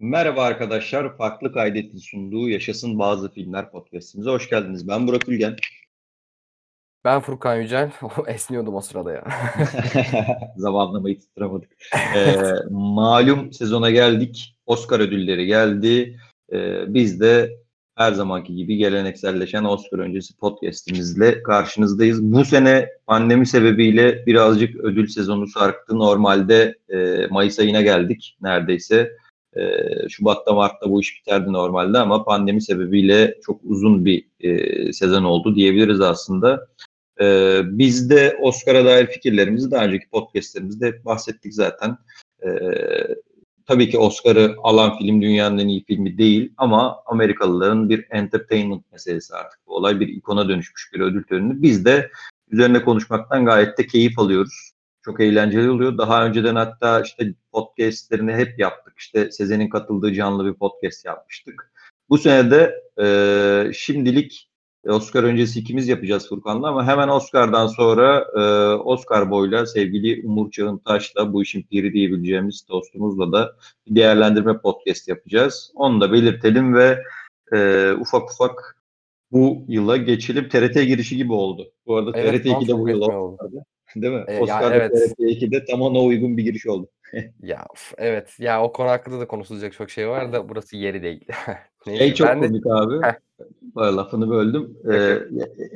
Merhaba arkadaşlar. Farklı Kaydet'in sunduğu Yaşasın Bazı Filmler podcast'imize hoş geldiniz. Ben Burak Ülgen. Ben Furkan Yücel. Esniyordum o sırada ya. Zamanlamayı tutturamadık. Ee, malum sezona geldik. Oscar ödülleri geldi. Ee, biz de her zamanki gibi gelenekselleşen Oscar öncesi podcast'imizle karşınızdayız. Bu sene pandemi sebebiyle birazcık ödül sezonu sarktı. Normalde e, Mayıs ayına geldik neredeyse. E, Şubat'ta Mart'ta bu iş biterdi normalde ama pandemi sebebiyle çok uzun bir e, sezon oldu diyebiliriz aslında. E, biz de Oscar'a dair fikirlerimizi daha önceki podcastlerimizde bahsettik zaten. E, tabii ki Oscar'ı alan film dünyanın en iyi filmi değil ama Amerikalıların bir entertainment meselesi artık. Bu olay bir ikona dönüşmüş bir ödül töreni. Biz de üzerine konuşmaktan gayet de keyif alıyoruz. Çok eğlenceli oluyor. Daha önceden hatta işte podcastlerini hep yaptık. İşte Sezen'in katıldığı canlı bir podcast yapmıştık. Bu sene de e, şimdilik Oscar öncesi ikimiz yapacağız Furkan'la ama hemen Oscar'dan sonra e, Oscar boyla sevgili Umur Çağıntaş'la bu işin piri diyebileceğimiz dostumuzla da bir değerlendirme podcast yapacağız. Onu da belirtelim ve e, ufak ufak bu yıla geçelim. TRT girişi gibi oldu. Bu arada Evet, TRT 2'de bu yıl oldu. oldu. Değil mi? E, ya Oscar'da evet. TRT 2'de tam ona uygun bir giriş oldu. Ya of, evet. Ya o konu hakkında da konuşulacak çok şey var da burası yeri değil. Neyse, Şey çok ben de komik abi. Heh. Lafını böldüm. Ee,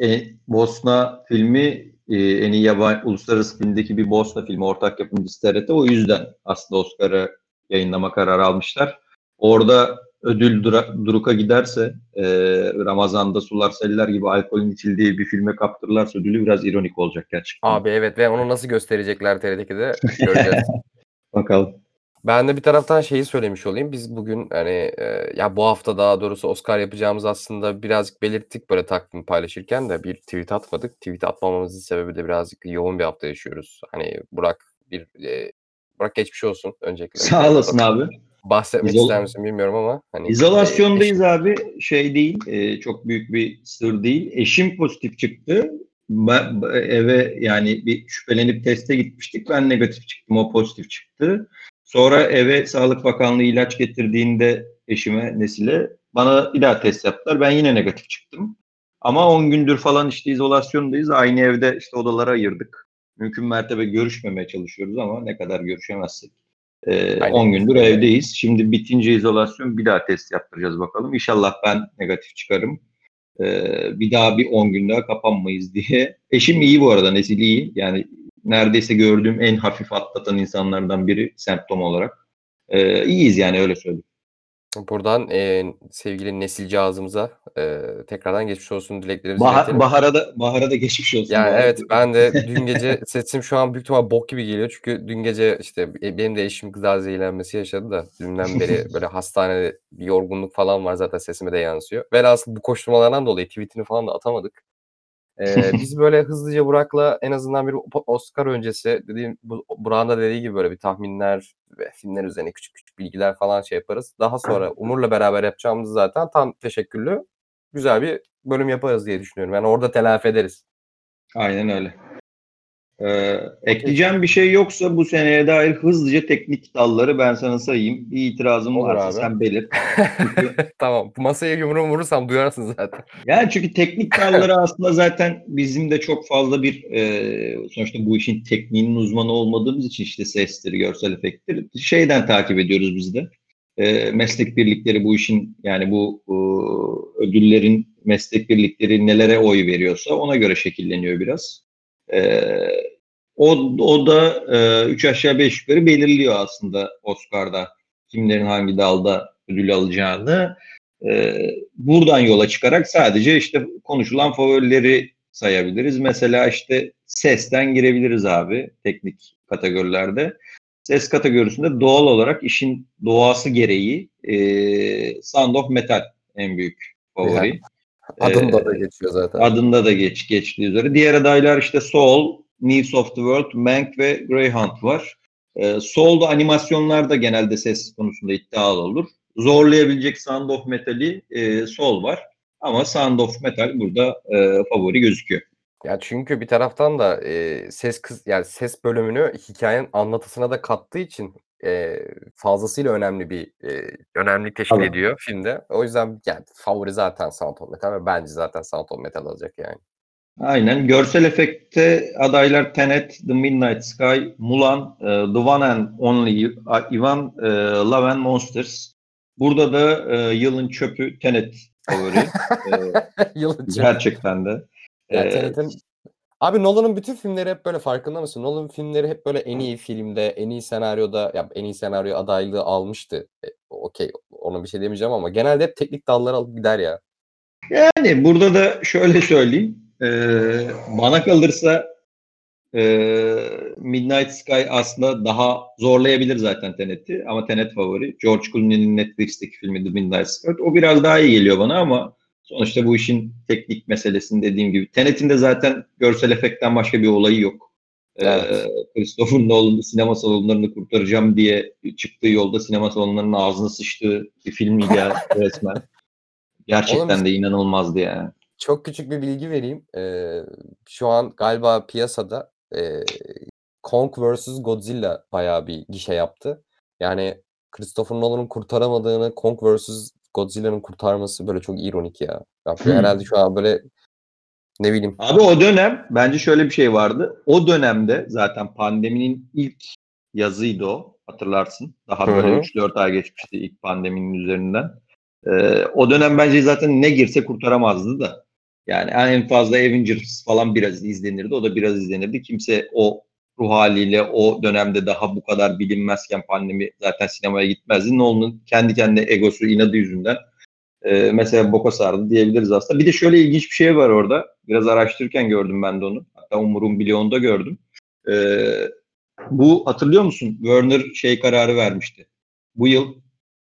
e, Bosna filmi e, en iyi yabancı uluslararası filmdeki bir Bosna filmi ortak yapımcısı TRT. O yüzden aslında Oscar'ı yayınlama kararı almışlar. Orada ödül dura, Duruk'a giderse e, Ramazan'da sular seller gibi alkolün içildiği bir filme kaptırırlarsa ödülü biraz ironik olacak gerçekten. abi evet ve onu nasıl gösterecekler TRT'de göreceğiz. Bakalım. Ben de bir taraftan şeyi söylemiş olayım. Biz bugün hani e, ya bu hafta daha doğrusu Oscar yapacağımız aslında birazcık belirttik böyle takvim paylaşırken de bir tweet atmadık. Tweet atmamamızın sebebi de birazcık yoğun bir hafta yaşıyoruz. Hani Burak bir e, Burak geçmiş olsun öncelikle. Sağ olasın abi. Bahsetmek İzol- ister misin bilmiyorum ama hani İzolasyondayız abi. Şey değil, e, çok büyük bir sır değil. Eşim pozitif çıktı. Eve yani bir şüphelenip teste gitmiştik. Ben negatif çıktım, o pozitif çıktı. Sonra eve Sağlık Bakanlığı ilaç getirdiğinde eşime, Nesile bana bir daha test yaptılar. Ben yine negatif çıktım. Ama 10 gündür falan işte izolasyondayız. Aynı evde işte odalara ayırdık. Mümkün mertebe görüşmemeye çalışıyoruz ama ne kadar görüşemezsek. Ee, Aynen. 10 gündür evdeyiz. Şimdi bitince izolasyon bir daha test yaptıracağız bakalım. İnşallah ben negatif çıkarım. Ee, bir daha bir 10 gün daha kapanmayız diye. Eşim iyi bu arada, Nesil iyi. Yani neredeyse gördüğüm en hafif atlatan insanlardan biri semptom olarak. Ee, iyiyiz yani öyle söyleyeyim. Buradan e, sevgili nesilci ağzımıza e, tekrardan geçmiş olsun dileklerimizi Bahar, iletelim. Bahar'a da Bahar'a da geçmiş olsun. Yani Bahar. evet ben de dün gece sesim şu an büyük ihtimal bok gibi geliyor. Çünkü dün gece işte e, benim de eşim gıda zehirlenmesi yaşadı da dünden beri böyle hastanede bir yorgunluk falan var zaten sesime de yansıyor. Velhasıl bu koşturmalardan dolayı tweetini falan da atamadık. Ee, biz böyle hızlıca Burak'la en azından bir Oscar öncesi dediğim bu Burak'ın da dediği gibi böyle bir tahminler ve filmler üzerine küçük küçük bilgiler falan şey yaparız. Daha sonra Umur'la beraber yapacağımız zaten tam teşekküllü güzel bir bölüm yaparız diye düşünüyorum. Yani orada telafi ederiz. Aynen öyle. Ee, ekleyeceğim bir şey yoksa bu seneye dair hızlıca teknik dalları ben sana sayayım. Bir itirazım Olur varsa abi. sen belirt. Çünkü, tamam. Bu masaya yumruğumu vurursam duyarsın zaten. yani çünkü teknik dalları aslında zaten bizim de çok fazla bir e, sonuçta bu işin tekniğinin uzmanı olmadığımız için işte sesleri, görsel efektleri şeyden takip ediyoruz biz de. E, meslek birlikleri bu işin yani bu e, ödüllerin meslek birlikleri nelere oy veriyorsa ona göre şekilleniyor biraz. E, o, o da e, üç aşağı beş yukarı belirliyor aslında Oscar'da kimlerin hangi dalda ödül alacağını. E, buradan yola çıkarak sadece işte konuşulan favorileri sayabiliriz. Mesela işte sesten girebiliriz abi teknik kategorilerde. Ses kategorisinde doğal olarak işin doğası gereği e, Sound of Metal en büyük favori. Adında Ee, da geçiyor zaten. Adında da geç geçtiği üzere. Diğer adaylar işte Soul, News of the World, Mank ve Greyhound var. Ee, Soul'da animasyonlarda genelde ses konusunda iddialı olur. Zorlayabilecek Sound of Metal'i e, Soul var. Ama Sound of Metal burada e, favori gözüküyor. Ya çünkü bir taraftan da e, ses kız yani ses bölümünü hikayenin anlatısına da kattığı için eee, fazlasıyla önemli bir, eee, önemlilik teşkil Tabii. ediyor filmde. O yüzden yani favori zaten Sound of Metal ve bence zaten Sound of Metal alacak yani. Aynen. Görsel efekte adaylar Tenet, The Midnight Sky, Mulan, e, The One and Only Ivan, e, Love and Monsters. Burada da e, yılın çöpü Tenet favori. E, Yılın çöpü. gerçekten de. Ya E, Tenet'in Abi Nolan'ın bütün filmleri hep böyle farkında mısın? Nolan'ın filmleri hep böyle en iyi filmde, en iyi senaryoda, ya en iyi senaryo adaylığı almıştı. E, okey, ona bir şey demeyeceğim ama genelde hep teknik dalları alıp gider ya. Yani burada da şöyle söyleyeyim. Ee, bana kalırsa e, Midnight Sky aslında daha zorlayabilir zaten Tenet'i ama Tenet favori. George Clooney'nin Netflix'teki filmi The Midnight Sky. O biraz daha iyi geliyor bana ama sonuçta bu işin teknik meselesini dediğim gibi. Tenet'in de zaten görsel efektten başka bir olayı yok. Ee, Evet. Christopher Nolan'ın sinema salonlarını kurtaracağım diye çıktığı yolda sinema salonlarının ağzına sıçtığı bir film ya resmen. Gerçekten Oğlum- de inanılmazdı yani. Çok küçük bir bilgi vereyim. Ee, şu an galiba piyasada e, Kong vs. Godzilla bayağı bir gişe yaptı. Yani Christopher Nolan'ın kurtaramadığını Kong vs. Godzilla'nın kurtarması böyle çok ironik ya. ya Hmm. Herhalde şu an böyle ne bileyim Abi o dönem bence şöyle bir şey vardı. O dönemde zaten pandeminin ilk yazıydı o. Hatırlarsın. Daha böyle hı. 3-4 ay geçmişti ilk pandeminin üzerinden. Ee, o dönem bence zaten ne girse kurtaramazdı da. Yani en fazla Avengers falan biraz izlenirdi. O da biraz izlenirdi. Kimse o ruh haliyle o dönemde daha bu kadar bilinmezken pandemi zaten sinemaya gitmezdi. Nolan'ın kendi kendine egosu inadı yüzünden e, mesela boka sardı diyebiliriz aslında. Bir de şöyle ilginç bir şey var orada. Biraz araştırırken gördüm ben de onu. Hatta Umur'un Bilyon'da gördüm. E, bu hatırlıyor musun? Warner şey kararı vermişti. Bu yıl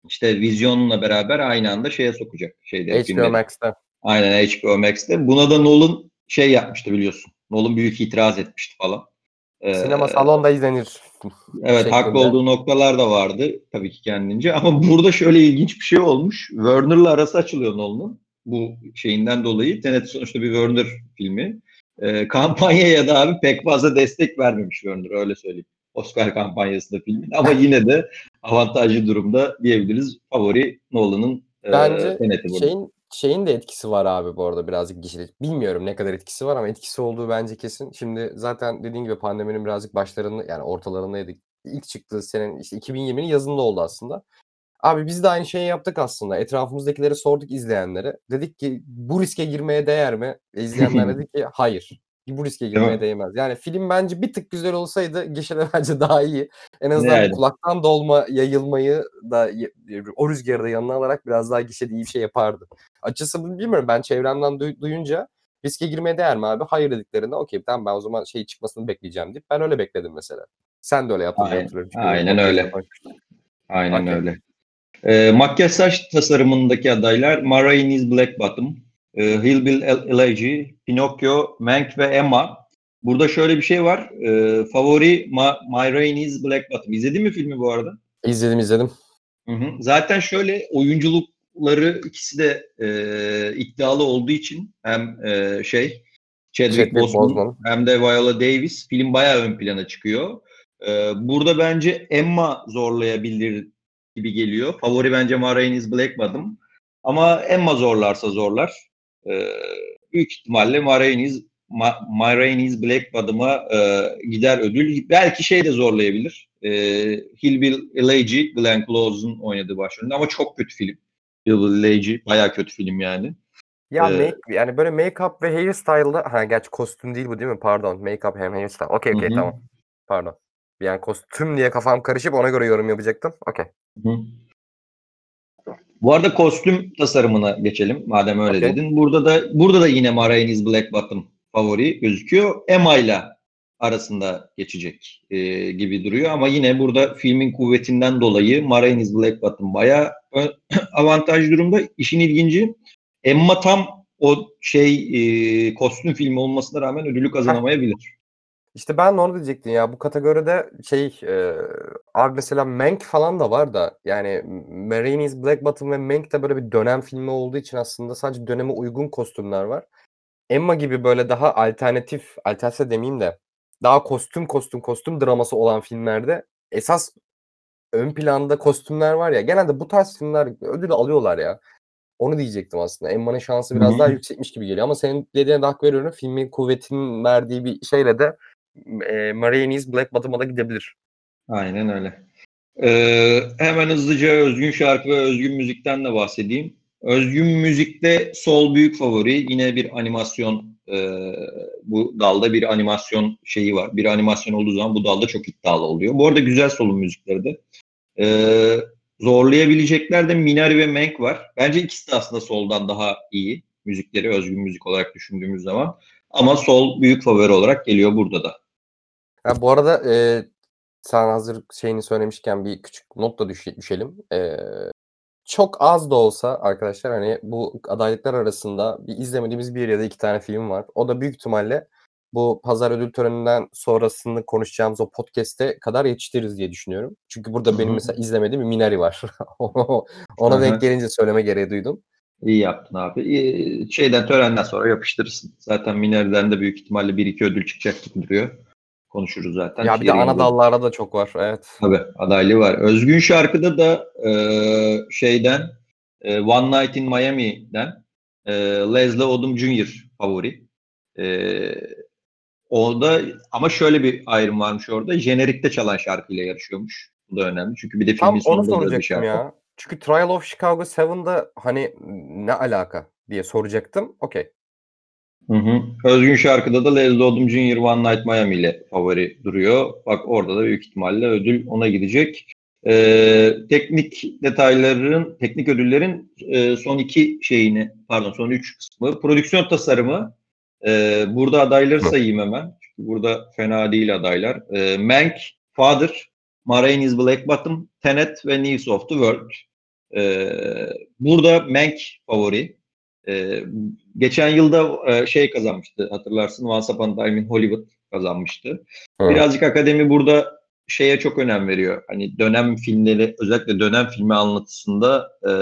işte vizyonla beraber aynı anda şeye sokacak. Şeyde, HBO filmleri. Max'te. Aynen HBO Max'te. Buna da Nolan şey yapmıştı biliyorsun. Nolan büyük itiraz etmişti falan. E, Sinema salonda izlenir. Evet haklı olduğu noktalar da vardı tabii ki kendince ama burada şöyle ilginç bir şey olmuş. Warner'la arası açılıyor Nolan'ın bu şeyinden dolayı. Tenet sonuçta bir Warner filmi. Ee, kampanyaya da abi pek fazla destek vermemiş Warner öyle söyleyeyim. Oscar kampanyasında filmin ama yine de avantajlı durumda diyebiliriz. Favori Nolan'ın e, Bence Tenet'i burada. Şeyin şeyin de etkisi var abi bu arada birazcık kişilik. Bilmiyorum ne kadar etkisi var ama etkisi olduğu bence kesin. Şimdi zaten dediğin gibi pandeminin birazcık başlarında yani ortalarındaydık. İlk çıktığı senin işte 2020'nin yazında oldu aslında. Abi biz de aynı şeyi yaptık aslında. Etrafımızdakileri sorduk izleyenlere. Dedik ki bu riske girmeye değer mi? E, izleyenler dedi ki hayır. Bu riske Değil girmeye mi? değmez. Yani film bence bir tık güzel olsaydı gişede bence daha iyi. En azından Yani. kulaktan dolma yayılmayı da o rüzgarı da yanına alarak biraz daha gişede iyi bir şey yapardı. Açısı bilmiyorum. Ben çevremden duy- duyunca riske girmeye değer mi abi? Hayır dediklerinde okey tamam ben o zaman şey çıkmasını bekleyeceğim deyip ben öyle bekledim mesela. Sen de öyle yaptın Aynen, aynen öyle. Aynen öyle. Ee, makyaj saç tasarımındaki adaylar Ma Rainey's Black Bottom, e, Hillbilly El- Elegy, Pinocchio, Mank ve Emma. Burada şöyle bir şey var. E, favori Ma, Ma Rainey's Black Bottom. İzledin mi filmi bu arada? İzledim izledim. Hı hı. Zaten şöyle oyunculukları ikisi de e, iddialı olduğu için hem e, şey Chadwick Chadwick Boseman, Boseman. hem de Viola Davis film bayağı ön plana çıkıyor. E, burada bence Emma zorlayabilir gibi geliyor. Favori bence Ma Rainey's Black Bottom. Ama Emma zorlarsa zorlar. E, büyük ihtimalle Ma Rainey's Ma, Ma Rainey's Black Bottom'a e, gider ödül. Belki şey de zorlayabilir. E, Hillbilly Elegy, Glenn Close'un oynadığı başrolünde ama çok kötü film. Hillbilly Elegy bayağı kötü film yani. Ya Ee, make, yani böyle make-up ve hairstyle'da ha gerçi kostüm değil bu değil mi? Pardon. Make-up hem hairstyle. Okey okey tamam. Pardon. Yani kostüm diye kafam karışıp ona göre yorum yapacaktım. Okey. Bu arada kostüm tasarımına geçelim madem öyle Okey. dedin. Burada da burada da yine Ma Rainey's Black Bottom favori gözüküyor. Emma ile arasında geçecek e, gibi duruyor ama yine burada filmin kuvvetinden dolayı Ma Rainey's Black Bottom bayağı avantaj durumda. İşin ilginci Emma tam o şey e, kostüm filmi olmasına rağmen ödülü kazanamayabilir. İşte ben de onu diyecektim ya. Bu kategoride şey e, abi mesela Mank falan da var da yani Marini's Black Bottom ve Mank de böyle bir dönem filmi olduğu için aslında sadece döneme uygun kostümler var. Emma gibi böyle daha alternatif, alternatif demeyeyim de daha kostüm kostüm kostüm draması olan filmlerde esas ön planda kostümler var ya. Genelde bu tarz filmler ödül alıyorlar ya. Onu diyecektim aslında. Emma'nın şansı biraz daha yüksekmiş gibi geliyor ama senin dediğine de hak veriyorum. Filmin kuvvetinin verdiği bir şeyle de e, Marie's Black Bottom'a da gidebilir. Aynen öyle. Ee, hemen hızlıca özgün şarkı ve özgün müzikten de bahsedeyim. Özgün müzikte Sol büyük favori. Yine bir animasyon e, bu dalda bir animasyon şeyi var. Bir animasyon olduğu zaman bu dalda çok iddialı oluyor. Bu arada güzel solun müzikleri de. Ee, zorlayabilecekler de Minari ve Mank var. Bence ikisi de aslında soldan daha iyi müzikleri özgün müzik olarak düşündüğümüz zaman. Ama sol büyük favori olarak geliyor burada da. Ha, bu arada e, sen hazır şeyini söylemişken bir küçük not da düş- düşelim. E, çok az da olsa arkadaşlar hani bu adaylıklar arasında bir izlemediğimiz bir ya da iki tane film var. O da büyük ihtimalle bu pazar ödül töreninden sonrasını konuşacağımız o podcast'e kadar yetiştiririz diye düşünüyorum. Çünkü burada benim mesela izlemediğim bir Minari var. Ona denk gelince söyleme gereği duydum. İyi yaptın abi. Şeyden törenden sonra yapıştırırsın. Zaten Mineri'den de büyük ihtimalle bir iki ödül çıkacak gibi duruyor. Konuşuruz zaten. Ya bir de ana gibi. dallarda da çok var. Evet. Tabii adaylığı var. Özgün şarkıda da e, şeyden e, One Night in Miami'den e, Leslie Odom Jr. favori. E, orada ama şöyle bir ayrım varmış orada. Jenerikte çalan şarkıyla yarışıyormuş. Bu da önemli. Çünkü bir de Tam filmin onu sonunda da bir şarkı. ya. Çünkü Trial of Chicago 7'da hani ne alaka diye soracaktım. Okey. Hı hı. Özgün şarkıda da Leslie Odom Jr. One Night Miami ile favori duruyor. Bak orada da büyük ihtimalle ödül ona gidecek. Ee, teknik detayların, teknik ödüllerin e, son iki şeyini, pardon son üç kısmı. Prodüksiyon tasarımı. e, burada adayları sayayım hemen. Çünkü burada fena değil adaylar. E, Mank, Father, Ma Rainey's Black Bottom, Tenet ve News of the World. E, burada Mank favori. E, geçen yılda e, şey kazanmıştı hatırlarsın Once Upon a Time in Hollywood kazanmıştı. Hı. Birazcık akademi burada şeye çok önem veriyor. Hani dönem filmleri özellikle dönem filmi anlatısında e,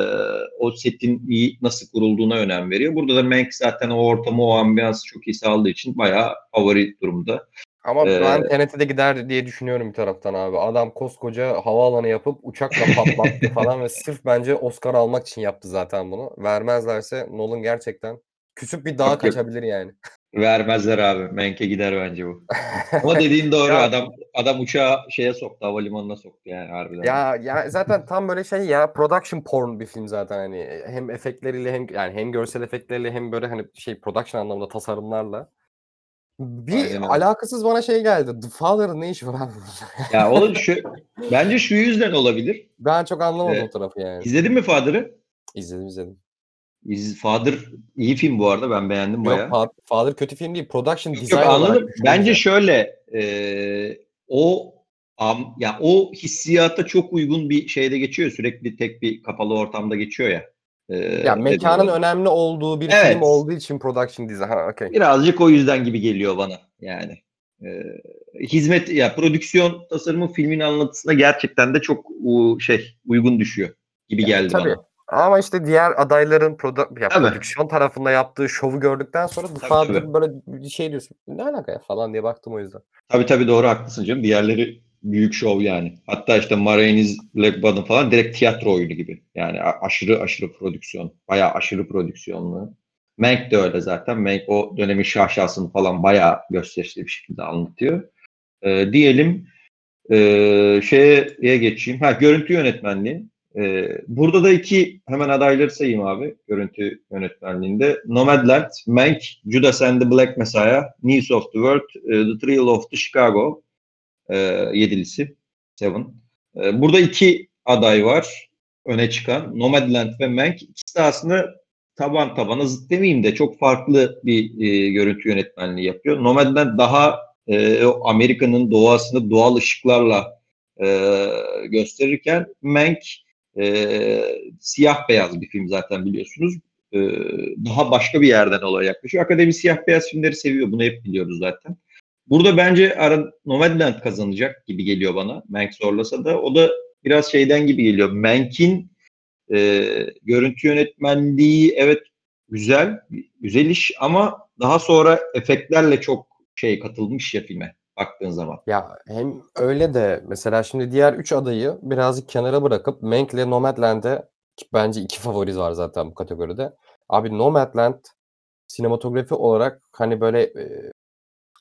o setin iyi nasıl kurulduğuna önem veriyor. Burada da Mank zaten o ortamı o ambiyansı çok iyi sağladığı için bayağı favori durumda. Ama Ee, ben TNT'de de gider diye düşünüyorum bir taraftan abi. Adam koskoca havaalanı yapıp uçakla patlattı falan ve sırf bence Oscar almak için yaptı zaten bunu. Vermezlerse Nolan gerçekten küçük bir dağa kaçabilir yani. Vermezler abi. Mank'e gider bence bu. Ama dediğin doğru. Ya- adam adam uçağı şeye soktu, havalimanına soktu yani harbiden. Ya ya zaten tam böyle şey ya production porn bir film zaten hani hem efektleriyle hem yani hem görsel efektleriyle hem böyle hani şey production anlamında tasarımlarla. Bir Aynen alakasız bana şey geldi. The Father'ın ne işi var abi? Ya o şu bence şu yüzden olabilir. ben çok anlamadım Evet. o tarafı yani. İzledin mi Father'ı? İzledim izledim. İz, Father iyi film bu arada. Ben beğendim bayağı. Yok Fa- Father kötü film değil. Production Yok, design yok, anladım. Bence şöyle e, o am, ya o hissiyata çok uygun bir şeyde geçiyor. Sürekli tek bir kapalı ortamda geçiyor ya. E, ya mekanın dediğim önemli olduğu bir Evet. film olduğu için production design. Ha okey. Birazcık o yüzden gibi geliyor bana yani. Ee, hizmet ya prodüksiyon tasarımı filmin anlatısına gerçekten de çok u, şey uygun düşüyor gibi Ya, geldi tabii. bana. Ama işte diğer adayların produ- ya, prodüksiyon tarafında yaptığı şovu gördükten sonra Tabii, tabii. böyle bir şey diyorsun. Ne alaka ya falan diye baktım o yüzden. Tabii tabii doğru haklısın canım. Diğerleri büyük şov yani. Hatta işte Marines Black Bottom falan direkt tiyatro oyunu gibi. Yani aşırı aşırı prodüksiyon. Bayağı aşırı prodüksiyonlu. Mank de öyle zaten. Mank o dönemin şahşasını falan bayağı gösterişli bir şekilde anlatıyor. Ee, diyelim ee, şeye geçeyim. Ha görüntü yönetmenliği. Ee, burada da iki hemen adayları sayayım abi görüntü yönetmenliğinde. Nomadland, Mank, Judas and the Black Messiah, News of the World, e, The Thrill of the Chicago e, yedilisi. Seven. E, burada iki aday var öne çıkan. Nomadland ve Mank. İkisi de aslında taban tabana zıt demeyeyim de çok farklı bir e, görüntü yönetmenliği yapıyor. Nomadland daha e, Amerika'nın doğasını doğal ışıklarla e, gösterirken Mank e, siyah beyaz bir film zaten biliyorsunuz. E, daha başka bir yerden olaya yaklaşıyor. Akademi siyah beyaz filmleri seviyor. Bunu hep biliyoruz zaten. Burada bence ara, Nomadland kazanacak gibi geliyor bana. Mank zorlasa da. O da biraz şeyden gibi geliyor. Mank'in e, görüntü yönetmenliği evet güzel, güzel iş ama daha sonra efektlerle çok şey katılmış ya filme. baktığın zaman. Ya hem öyle de mesela şimdi diğer 3 adayı birazcık kenara bırakıp Mank ile Nomadland'e bence iki favoriz var zaten bu kategoride. Abi Nomadland sinematografi olarak hani böyle e,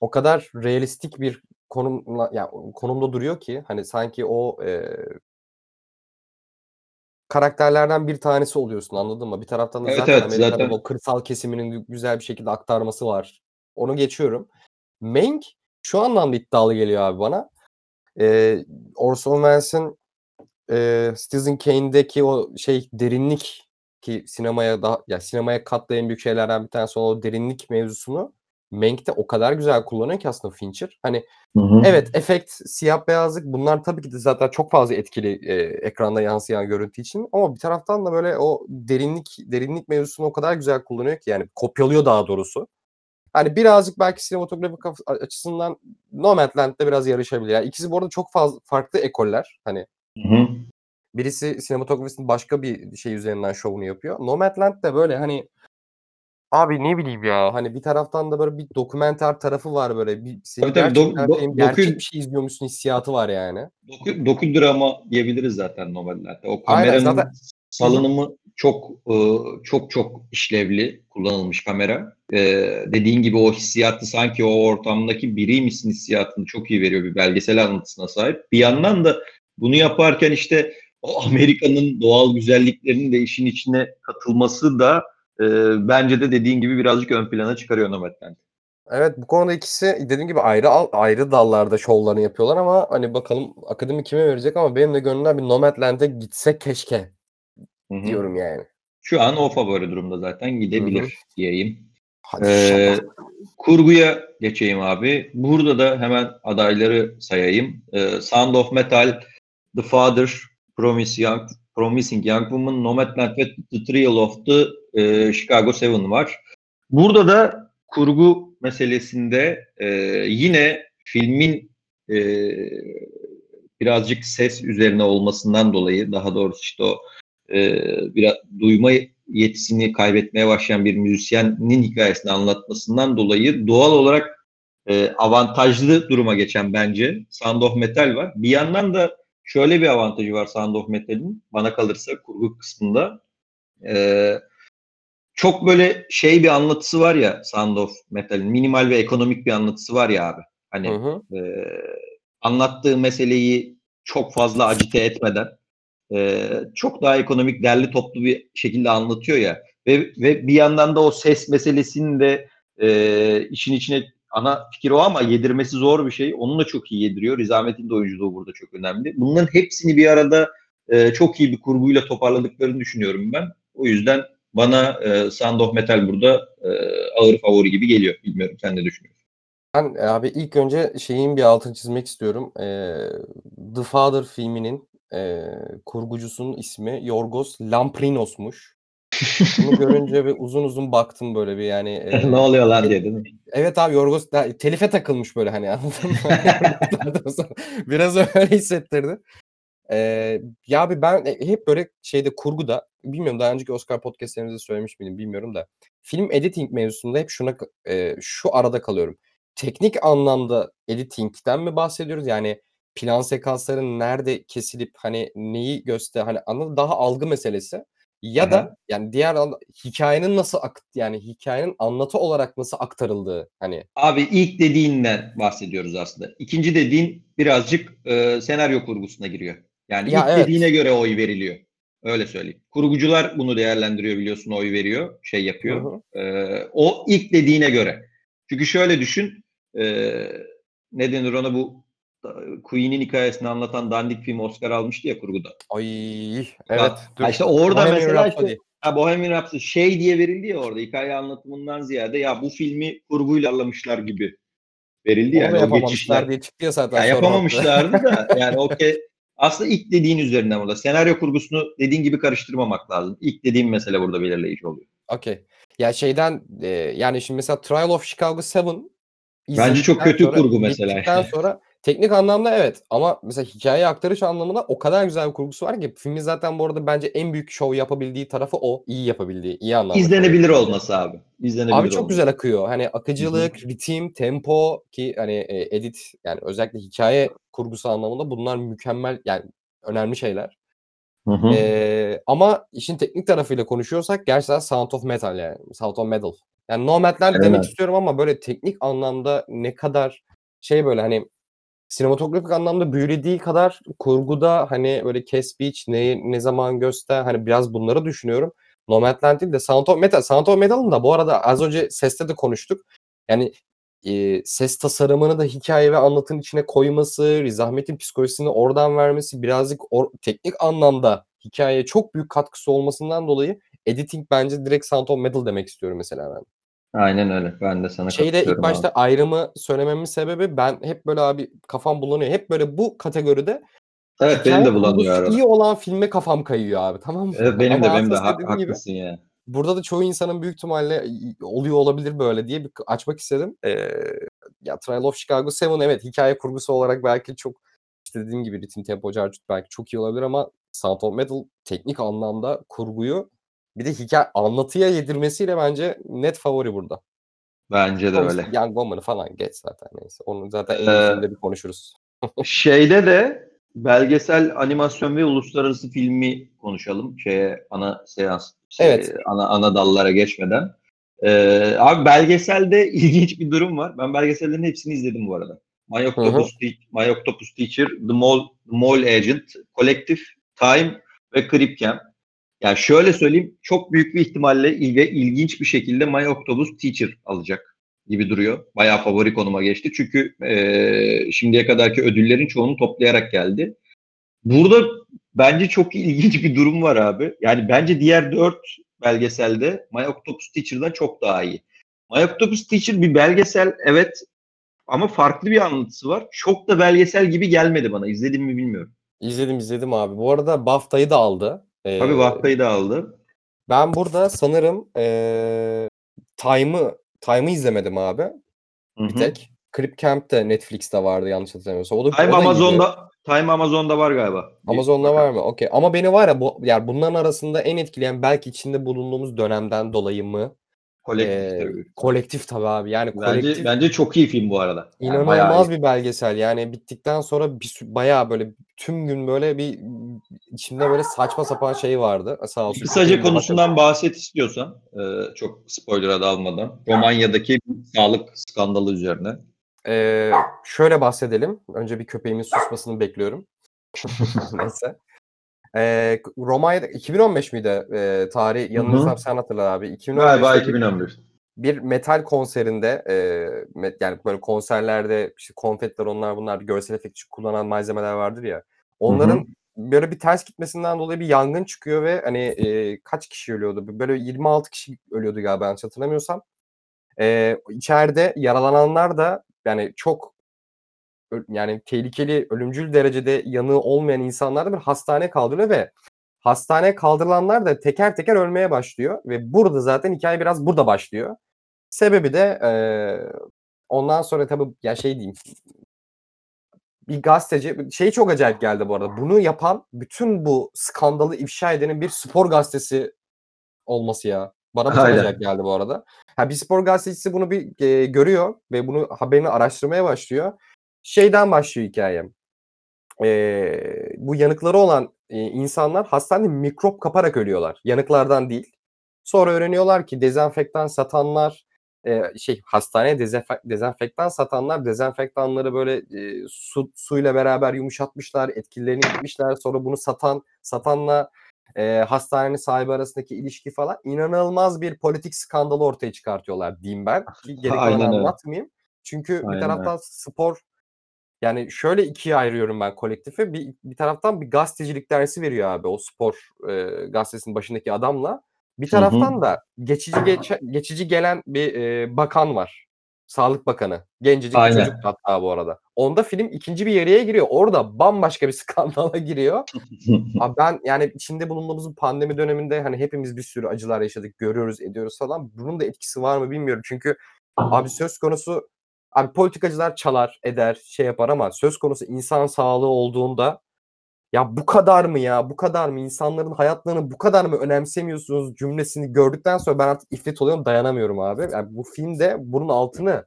o kadar realistik bir konumla ya konumda duruyor ki hani sanki o e, karakterlerden bir tanesi oluyorsun anladın mı? Bir taraftan da Evet, zaten evet, zaten. o kırsal kesiminin güzel bir şekilde aktarması var. Onu geçiyorum. Mank şu anlamda iddialı geliyor abi bana. Ee, Orson Welles'in e, Citizen Kane'deki o şey derinlik ki sinemaya daha ya sinemaya katlı en büyük şeylerden bir tanesi o derinlik mevzusunu Mank'te o kadar güzel kullanıyor ki aslında Fincher. Hani Evet, efekt, siyah beyazlık bunlar tabii ki de zaten çok fazla etkili e, ekranda yansıyan görüntü için. Ama bir taraftan da böyle o derinlik derinlik mevzusunu o kadar güzel kullanıyor ki yani kopyalıyor daha doğrusu. Hani birazcık belki sinematografi açısından Nomadland'da biraz yarışabilir. Yani ikisi bu arada çok fazla farklı ekoller. Hani Hı hı. birisi sinematografisinin başka bir şey üzerinden şovunu yapıyor. Nomadland de böyle hani abi ne bileyim ya hani bir taraftan da böyle bir dokumenter tarafı var böyle bir seni Tabii tabii, do- gerçekten do- doku- gerçek bir şey izliyormuşsun hissiyatı var yani. Doku, doku drama diyebiliriz zaten Nomadland'de. O Aynen, kameranın zaten- salınımı çok e, çok çok işlevli kullanılmış kamera. E, dediğin gibi o hissiyatı sanki o ortamdaki biriymişsin hissiyatını çok iyi veriyor bir belgesel anlatısına sahip. Bir yandan da bunu yaparken işte o Amerika'nın doğal güzelliklerinin de işin içine katılması da e, bence de dediğin gibi birazcık ön plana çıkarıyor Nomadland. Evet bu konuda ikisi dediğim gibi ayrı ayrı dallarda şovlarını yapıyorlar ama hani bakalım akademi kime verecek ama benim de gönlümden bir Nomadland'e gitse keşke Hı hı. diyorum yani. Şu an o favori durumda zaten gidebilir Hı hı. diyeyim. Hadi Ee, kurguya geçeyim abi. Burada da hemen adayları sayayım. Ee, Sound of Metal, The Father, Promise Young, Promising Young Woman, Nomadland ve The Trial of the e, Chicago Seven var. Burada da kurgu meselesinde e, yine filmin e, birazcık ses üzerine olmasından dolayı daha doğrusu işte o e, biraz duyma yetisini kaybetmeye başlayan bir müzisyenin hikayesini anlatmasından dolayı doğal olarak e, avantajlı duruma geçen bence Sound of Metal var. Bir yandan da şöyle bir avantajı var Sound of Metal'in bana kalırsa kurgu kısmında. E, çok böyle şey bir anlatısı var ya Sound of Metal'in minimal ve ekonomik bir anlatısı var ya abi. Hani Hı hı. e, anlattığı meseleyi çok fazla acite etmeden e, çok daha ekonomik derli toplu bir şekilde anlatıyor ya ve ve bir yandan da o ses meselesini de e, işin içine ana fikir o ama yedirmesi zor bir şey. Onu da çok iyi yediriyor. Rizamet'in de oyunculuğu burada çok önemli. Bunların hepsini bir arada e, çok iyi bir kurguyla toparladıklarını düşünüyorum ben. O yüzden bana e, Sound of Metal burada e, ağır favori gibi geliyor. Bilmiyorum sen ne düşünüyorsun? Ben e, abi ilk önce şeyin bir altını çizmek istiyorum. Ee, The Father filminin e, kurgucusunun ismi Yorgos Lamprinos'muş. Bunu görünce bir uzun uzun baktım böyle bir yani. e, ne oluyor lan diye değil mi? Evet abi Yorgos da, telife takılmış böyle hani anladın mı? Biraz öyle hissettirdi. Ee, ya abi ben e, hep böyle şeyde kurguda bilmiyorum daha önceki Oscar podcastlerimizde söylemiş miydim bilmiyorum da film editing mevzusunda hep şuna e, şu arada kalıyorum. Teknik anlamda editingden mi bahsediyoruz? Yani plan sekansların nerede kesilip hani neyi göster hani anladın daha algı meselesi ya Aha. da yani diğer hikayenin nasıl akt yani hikayenin anlatı olarak nasıl aktarıldığı hani Abi ilk dediğinden bahsediyoruz aslında. İkinci dediğin birazcık e, senaryo kurgusuna giriyor. Yani Ya ilk evet. dediğine göre oy veriliyor. Öyle söyleyeyim. Kurgucular bunu değerlendiriyor biliyorsun oy veriyor, şey yapıyor. Hı E, o ilk dediğine göre. Çünkü şöyle düşün. E, ne denir ona bu Queen'in hikayesini anlatan dandik film Oscar almıştı ya kurguda. ay evet Ha, işte orada Bohemian mesela Rhapsody. işte Ha, Bohemian Rhapsody şey diye verildi ya orada hikaye anlatımından ziyade ya bu filmi kurguyla anlamışlar gibi verildi Onu yani o geçişler. diye çıktı ya zaten Ya yapamamışlardı da yani okey. Aslında ilk dediğin üzerinden burada. Senaryo kurgusunu dediğin gibi karıştırmamak lazım. İlk dediğim mesele burada belirleyici oluyor. Okey. Ya şeyden e, yani şimdi mesela Trial of Chicago 7 Bence çok kötü sonra- kurgu mesela. bittikten sonra Teknik anlamda evet ama mesela hikaye aktarış anlamında o kadar güzel bir kurgusu var ki filmin zaten bu arada bence en büyük şov yapabildiği tarafı o. iyi yapabildiği, iyi anlamda. İzlenebilir olması abi. İzlenebilir Abi çok olması. güzel akıyor. Hani akıcılık, ritim, tempo ki hani e, edit yani özellikle hikaye kurgusu anlamında bunlar mükemmel yani önemli şeyler. Hı hı. Ee, ama işin teknik tarafıyla konuşuyorsak gerçekten Sound of Metal yani. Sound of Metal. Yani Nomadland Aynen. demek istiyorum ama böyle teknik anlamda ne kadar şey böyle hani sinematografik anlamda büyülediği kadar kurguda hani böyle Kes ne, ne zaman göster hani biraz bunları düşünüyorum. Nomadland değil de Sound of Metal. Sound of Metal'ın da bu arada az önce seste de konuştuk. Yani e, ses tasarımını da hikaye ve anlatının içine koyması, Riz Ahmet'in psikolojisini oradan vermesi birazcık or- teknik anlamda hikayeye çok büyük katkısı olmasından dolayı editing bence direkt Sound of Metal demek istiyorum mesela ben. Aynen öyle. Ben de sana Şeyde ilk başta abi. ayrımı söylememin sebebi ben hep böyle abi kafam bulanıyor. Hep böyle bu kategoride Evet benim de bulanıyor iyi olan filme kafam kayıyor abi tamam mı? Evet benim Ama de benim de ha- dediğim gibi haklısın ya. burada da çoğu insanın büyük ihtimalle oluyor olabilir böyle diye bir açmak istedim. Ee, ya Trial of Chicago 7 evet hikaye kurgusu olarak belki çok işte dediğim gibi ritim tempo carcut belki çok iyi olabilir ama Sound of Metal teknik anlamda kurguyu bir de hikaye anlatıya yedirmesiyle bence net favori burada. Bence de Ama öyle. Young Woman'ı falan geç zaten neyse. Onu zaten en Ee, bir konuşuruz. Şeyde de belgesel animasyon ve uluslararası filmi konuşalım. Şeye ana seans şey, Evet. ana ana dallara geçmeden. Ee, abi belgeselde ilginç bir durum var. Ben belgesellerin hepsini izledim bu arada. My Octopus, Te- My Octopus Teacher, The Mole, The Mole Agent, Collective, Time ve Crip Camp. Yani şöyle söyleyeyim, çok büyük bir ihtimalle il- ve ilginç bir şekilde My Octopus Teacher alacak gibi duruyor. Bayağı favori konuma geçti. Çünkü e, şimdiye kadarki ödüllerin çoğunu toplayarak geldi. Burada bence çok ilginç bir durum var abi. Yani bence diğer dört belgeselde My Octopus Teacher'dan çok daha iyi. My Octopus Teacher bir belgesel evet ama farklı bir anlatısı var. Çok da belgesel gibi gelmedi bana. İzledim mi bilmiyorum. İzledim izledim abi. Bu arada BAFTA'yı da aldı. Ee, Tabii Vahtay'ı da aldı. Ben burada sanırım ee, Time'ı Time'ı izlemedim abi. Hı Bir tek. Crip Camp de Netflix'te vardı yanlış hatırlamıyorsam. O da, Time o da. Amazon'da Time Amazon'da var galiba. Amazon'da var mı? Okey. Ama beni var ya bu yani bunların arasında en etkileyen belki içinde bulunduğumuz dönemden dolayı mı? Kolektif Ee, tabii. kolektif tabii abi. Yani Bence, kolektif bence çok iyi film bu arada. Yani inanılmaz bir belgesel. Yani bittikten sonra bir bayağı böyle tüm gün böyle bir içimde böyle saçma sapan şey vardı. Sağ olsun. Kısaca konusundan bahset istiyorsan. e, çok spoiler'a dalmadan. Romanya'daki sağlık skandalı üzerine. Ee, şöyle bahsedelim. Önce bir köpeğimin susmasını bekliyorum. Neyse. Ee, Romanya'da 2015 miydi e, tarih? Yanılmıyorsam sen hatırla abi. 2015'te Galiba bir- 2011. bir metal konserinde e, met- yani böyle konserlerde işte konfetler onlar bunlar görsel efekt için kullanan malzemeler vardır ya. Onların böyle bir ters gitmesinden dolayı bir yangın çıkıyor ve hani e, kaç kişi ölüyordu? Böyle 26 kişi ölüyordu galiba yanlış hatırlamıyorsam. E, içeride yaralananlar da yani çok yani tehlikeli, ölümcül derecede yanığı olmayan insanlar da bir hastaneye kaldırılıyor ve hastaneye kaldırılanlar da teker teker ölmeye başlıyor ve burada zaten hikaye biraz burada başlıyor. Sebebi de eee, ondan sonra tabii ya şey diyeyim bir gazeteci şey çok acayip geldi bu arada. Bunu yapan bütün bu skandalı ifşa edenin bir spor gazetesi olması ya. Bana Aynen. acayip geldi bu arada. Ha, bir spor gazetecisi bunu bir e, görüyor ve bunu haberini araştırmaya başlıyor. Şeyden başlıyor hikaye. Ee, bu yanıkları olan e, insanlar hastanede mikrop kaparak ölüyorlar. Yanıklardan değil. Sonra öğreniyorlar ki dezenfektan satanlar e, şey hastaneye dezenfe- dezenfektan satanlar dezenfektanları böyle e, su suyla beraber yumuşatmışlar, etkilerini gitmişler. Sonra bunu satan satanla e, hastanenin sahibi arasındaki ilişki falan inanılmaz bir politik skandalı ortaya çıkartıyorlar diyeyim ben. Ki Aynen öyle. anlatmayayım. Çünkü bir Aynen taraftan spor yani şöyle ikiye ayırıyorum ben kolektifi. Bir, bir taraftan bir gazetecilik dersi veriyor abi o spor e, gazetesinin başındaki adamla. Bir Hı hı. taraftan da geçici geçe- geçici gelen bir e, bakan var. Sağlık Bakanı. Gencecik bir Aynen. çocuk hatta bu arada. Onda film ikinci bir yarıya giriyor. Orada bambaşka bir skandala giriyor. Abi ben yani içinde bulunduğumuz bu pandemi döneminde hani hepimiz bir sürü acılar yaşadık, görüyoruz, ediyoruz falan. Bunun da etkisi var mı bilmiyorum. Çünkü abi söz konusu Abi politikacılar çalar, eder, şey yapar ama söz konusu insan sağlığı olduğunda ya bu kadar mı ya? Bu kadar mı? İnsanların hayatlarını bu kadar mı önemsemiyorsunuz cümlesini gördükten sonra ben artık ifrit oluyorum dayanamıyorum abi. Yani bu filmde bunun altını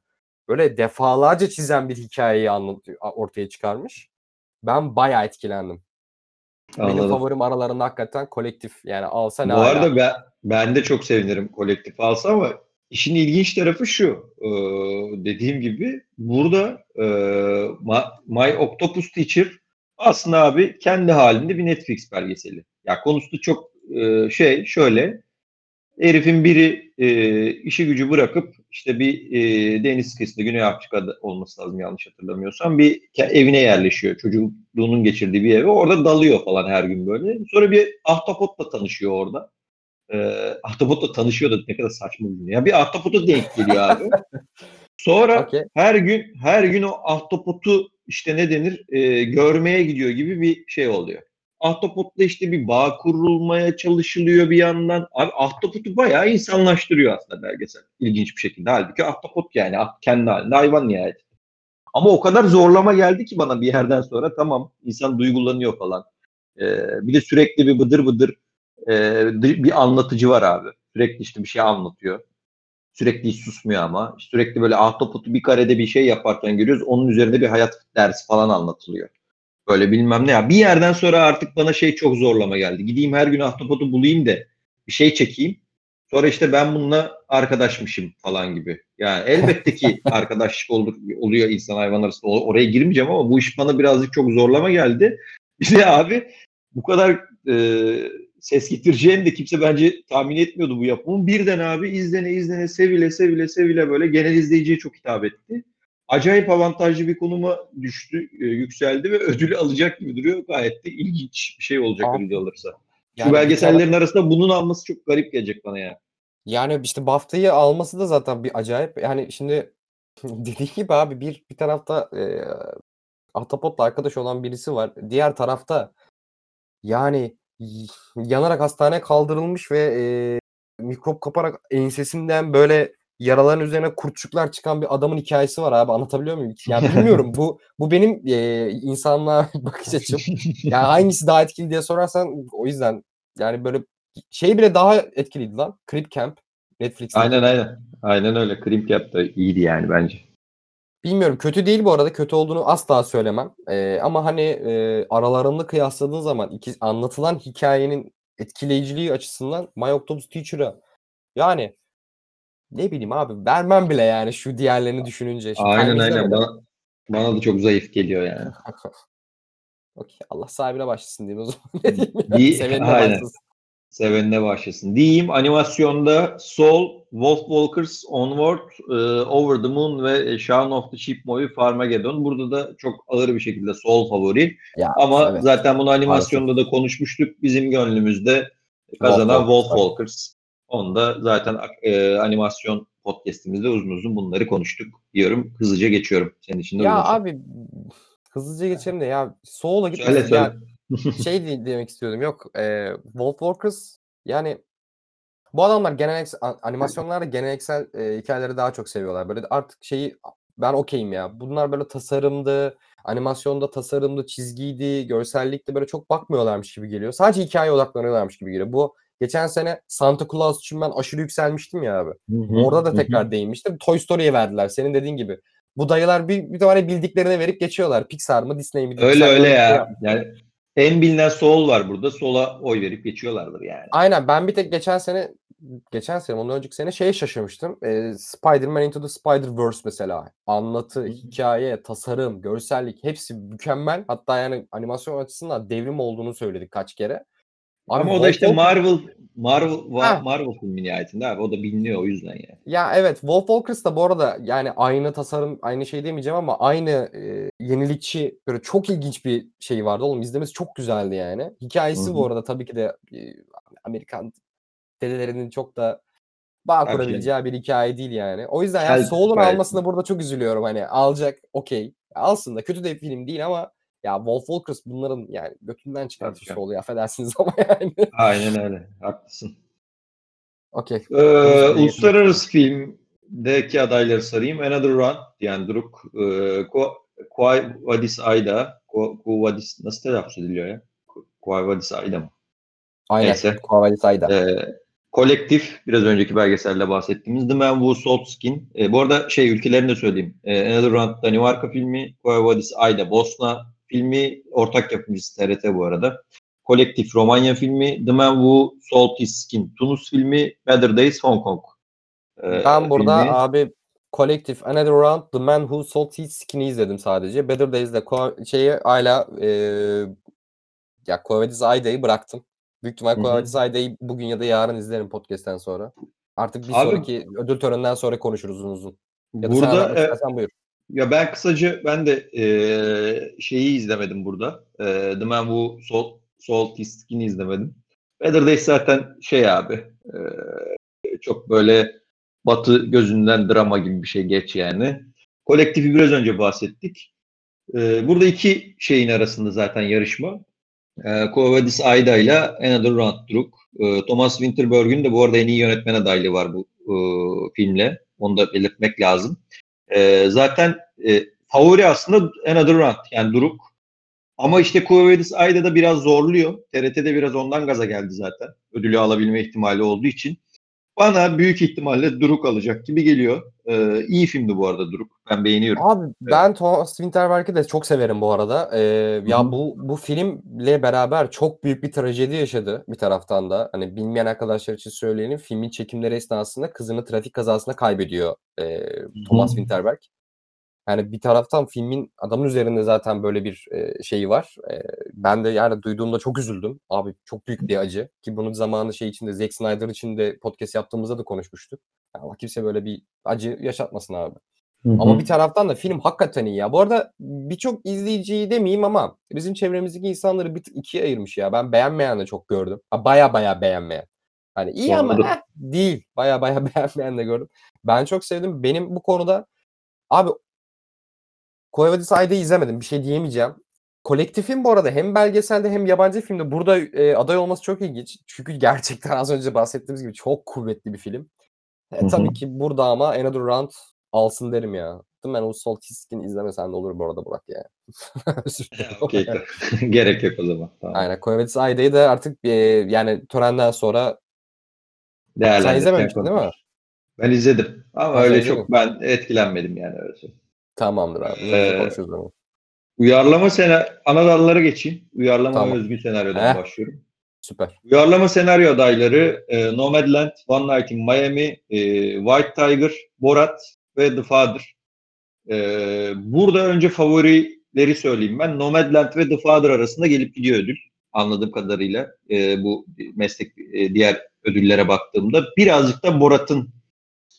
böyle defalarca çizen bir hikayeyi anlatıyor, ortaya çıkarmış. Ben bayağı etkilendim. Anladım. Benim favorim aralarında hakikaten kolektif. Yani alsa ne Bu arada ben, ben de çok sevinirim kolektif alsa ama işin ilginç tarafı şu. E, dediğim gibi burada e, My Octopus Teacher aslında abi kendi halinde bir Netflix belgeseli. Ya konusu çok e, şey şöyle herifin biri e, işi gücü bırakıp işte bir deniz kıyısında Güney Afrika'da olması lazım yanlış hatırlamıyorsam bir evine yerleşiyor. Çocukluğunun geçirdiği bir eve. Orada dalıyor falan her gün böyle. Sonra bir ahtapotla tanışıyor orada. E, ahtapotla tanışıyor da ne kadar saçma bir Ya bir ahtapota denk geliyor abi. Sonra okay. her gün her gün o ahtapotu işte ne denir e, görmeye gidiyor gibi bir şey oluyor. Ahtapot'la işte bir bağ kurulmaya çalışılıyor bir yandan. Abi Ahtapot'u bayağı insanlaştırıyor aslında belgesel. İlginç bir şekilde. Halbuki Ahtapot yani kendi halinde hayvan nihayet. Ama o kadar zorlama geldi ki bana bir yerden sonra tamam insan duygulanıyor falan. Ee, bir de sürekli bir bıdır bıdır e, bir anlatıcı var abi. Sürekli işte bir şey anlatıyor. Sürekli hiç susmuyor ama. Sürekli böyle ahtapotu bir karede bir şey yaparken görüyoruz. Onun üzerinde bir hayat dersi falan anlatılıyor. Böyle bilmem ne ya. Bir yerden sonra artık bana şey çok zorlama geldi. Gideyim her gün ahtapotu bulayım da bir şey çekeyim. Sonra işte ben bununla arkadaşmışım falan gibi. Yani elbette ki arkadaşlık olur, oluyor insan hayvan arasında. Oraya girmeyeceğim ama bu iş bana birazcık çok zorlama geldi. İşte abi bu kadar e, ses getireceğini de kimse bence tahmin etmiyordu bu yapımın. Birden abi izlene izlene sevile sevile sevile böyle genel izleyiciye çok hitap etti. Acayip avantajlı bir konuma düştü, e, yükseldi ve ödülü alacak gibi duruyor. Gayet de ilginç bir şey olacak abi, ödül alırsa. Yani Şu belgesellerin tane... arasında bunun alması çok garip gelecek bana ya. Yani işte BAFTA'yı alması da zaten bir acayip. Yani şimdi dediği gibi abi bir bir tarafta e, Ahtapot'la arkadaş olan birisi var. Diğer tarafta yani yanarak hastaneye kaldırılmış ve e, mikrop kaparak ensesinden böyle yaraların üzerine kurtçuklar çıkan bir adamın hikayesi var abi anlatabiliyor muyum? Yani bilmiyorum bu bu benim e, insanlığa bakış açım. Yani hangisi daha etkili diye sorarsan o yüzden yani böyle şey bile daha etkiliydi lan. Creep Camp Netflix'te. Aynen aynen. Aynen öyle. Creep Camp da iyiydi yani bence. Bilmiyorum kötü değil bu arada kötü olduğunu asla söylemem. Ee, ama hani e, aralarını kıyasladığın zaman iki, anlatılan hikayenin etkileyiciliği açısından My Octopus Teacher'a yani ne bileyim abi vermem bile yani şu diğerlerini düşününce. Şimdi aynen aynen bana, bana da çok zayıf geliyor yani. Okey Allah sahibine başlasın diyeyim o zaman. ne diyeyim ya? Aynen. başlasın. Sevenine başlasın. Diyeyim animasyonda Soul, Wolf Walkers, Onward, uh, Over the Moon ve Shaun of the Sheep Movie Farmageddon. Burada da çok ağır bir şekilde Soul favori. Ya, Ama evet. zaten bunu animasyonda Harika. da konuşmuştuk. Bizim gönlümüzde kazanan Wolf, Wolf Walkers. Onu da zaten e, animasyon podcastimizde uzun uzun bunları konuştuk diyorum. Hızlıca geçiyorum. Senin için de Ya abi hızlıca geçelim de ya Soul'a gitmesin. Ya, şey demek istiyordum. Yok e, Wolf Walkers yani bu adamlar geleneksel animasyonlarda geleneksel e, hikayeleri daha çok seviyorlar. Böyle artık şeyi ben okeyim ya. Bunlar böyle tasarımdı, animasyonda tasarımdı, çizgiydi, görsellikti böyle çok bakmıyorlarmış gibi geliyor. Sadece hikaye odaklanıyorlarmış gibi geliyor. Bu geçen sene Santa Claus için ben aşırı yükselmiştim ya abi. Hı hı, Orada da tekrar hı. değinmiştim. Toy Story'ye verdiler senin dediğin gibi. Bu dayılar bir, bir tane bildiklerine verip geçiyorlar. Pixar mı Disney mi? Öyle öyle ya. Yani en bilinen Soul var burada. Soul'a oy verip geçiyorlardır yani. Aynen ben bir tek geçen sene geçen sene ondan önceki sene şeye şaşırmıştım. Ee, Spider-Man Into the Spider-Verse mesela. Anlatı, hikaye, tasarım, görsellik hepsi mükemmel. Hatta yani animasyon açısından devrim olduğunu söyledik kaç kere. Abi Ama o da işte Marvel Marvel ha. Marvel filmi nihayetinde abi o da biliniyor o yüzden yani. Ya evet Wolf Walkers da bu arada yani aynı tasarım aynı şey demeyeceğim ama aynı e, yenilikçi böyle çok ilginç bir şey vardı oğlum izlemesi çok güzeldi yani. Hikayesi Hı-hı. bu arada tabii ki de e, Amerikan dedelerinin çok da bağ kurabileceği bir hikaye değil yani. O yüzden yani Soul'un almasına burada çok üzülüyorum hani alacak okey. Alsın da kötü de bir film değil ama ya Wolf Walkers bunların yani götünden çıkartışı oluyor affedersiniz ama yani. Aynen öyle. Haklısın. Okey. Ee, uluslararası film deki adayları sarayım. Another Run yani Druk e, Kuay Vadis Ayda Kuay Vadis nasıl telaffuz ediliyor ya? Kuay Vadis Ayda mı? Aynen. Neyse. Kuay Vadis Ayda. E, Kolektif biraz önceki belgeselde bahsettiğimiz The Man Who Sold Skin. E, bu arada şey ülkelerini de söyleyeyim. E, Another Round Danimarka filmi, Kuay Vadis Ayda Bosna filmi, ortak yapımcısı TRT bu arada. Kolektif Romanya filmi, The Man Who Sold His Skin Tunus filmi, Better Days Hong Kong. E, ben burada filmi. abi Kolektif Another Round The Man Who Sold His Skin'i izledim sadece. Better Days'de şeyi hala e, ya Kovadis Ayda'yı bıraktım. Büyük ihtimal Kovadis Ayda'yı bugün ya da yarın izlerim podcast'ten sonra. Artık bir Abi, sonraki ödül töreninden sonra konuşuruz uzun uzun. Ya burada e, buyur. Ya ben kısaca ben de e, şeyi izlemedim burada. E, The Man Who Sold, Sold His Skin'i izlemedim. Better Days zaten şey abi e, çok böyle batı gözünden drama gibi bir şey geç yani. Kolektifi biraz önce bahsettik. Ee, burada iki şeyin arasında zaten yarışma. Ee, Kovadis Ayda ile Another Round Druk. Ee, Thomas Winterberg'ün de bu arada en iyi yönetmen adaylığı var bu e, filmle. Onu da belirtmek lazım. Ee, zaten e, favori aslında Another Round yani Druk. Ama işte Kovadis Ayda da biraz zorluyor. TRT'de biraz ondan gaza geldi zaten. Ödülü alabilme ihtimali olduğu için. Bana büyük ihtimalle Duruk alacak gibi geliyor. Ee, iyi filmdi bu arada Duruk. Ben beğeniyorum. Abi evet. ben Thomas Winterberg'i de çok severim bu arada. Ee, ya bu bu filmle beraber çok büyük bir trajedi yaşadı bir taraftan da. Hani bilmeyen arkadaşlar için söyleyelim. Filmin çekimleri esnasında kızını trafik kazasında kaybediyor e, Thomas Winterberg. Yani bir taraftan filmin adamın üzerinde zaten böyle bir e, şeyi var. E, ben de yani duyduğumda çok üzüldüm. Abi çok büyük bir acı. Ki bunun zamanı şey içinde Zack Snyder için de podcast yaptığımızda da konuşmuştuk. Yani Allah kimse böyle bir acı yaşatmasın abi. Hı hı. Ama bir taraftan da film hakikaten iyi ya. Bu arada birçok izleyiciyi demeyeyim ama bizim çevremizdeki insanları bir tık ikiye ayırmış ya. Ben beğenmeyen de çok gördüm. Baya baya beğenmeyen. Hani iyi Anladım. ama eh, değil. Baya baya beğenmeyen de gördüm. Ben çok sevdim. Benim bu konuda abi Koyvadis Ayda'yı izlemedim. Bir şey diyemeyeceğim. Kolektifin bu arada hem belgeselde hem yabancı filmde burada e, aday olması çok ilginç. Çünkü gerçekten az önce bahsettiğimiz gibi çok kuvvetli bir film. E, tabii ki burada ama Another Round alsın derim ya. Ben o Sol Tiskin izlemesen de olur bu arada Burak ya. Gerek yok o zaman. Tamam. Aynen. Koyvadis Ayda'yı da artık e, yani törenden sonra sen izlememiştin değil mi? Ben izledim. Ama ben öyle çok ben etkilenmedim yani öyle söyleyeyim. Tamamdır abi. Ee, konuşuruz ama. Uyarlama sene ana dallara geçeyim. Uyarlama tamam. özgün senaryodan Heh. başlıyorum. Süper. Uyarlama senaryo adayları e, Nomadland, One Night in Miami, e, White Tiger, Borat ve The Father. E, burada önce favorileri söyleyeyim ben. Nomadland ve The Father arasında gelip gidiyor ödül. Anladığım kadarıyla e, bu meslek e, diğer ödüllere baktığımda birazcık da Borat'ın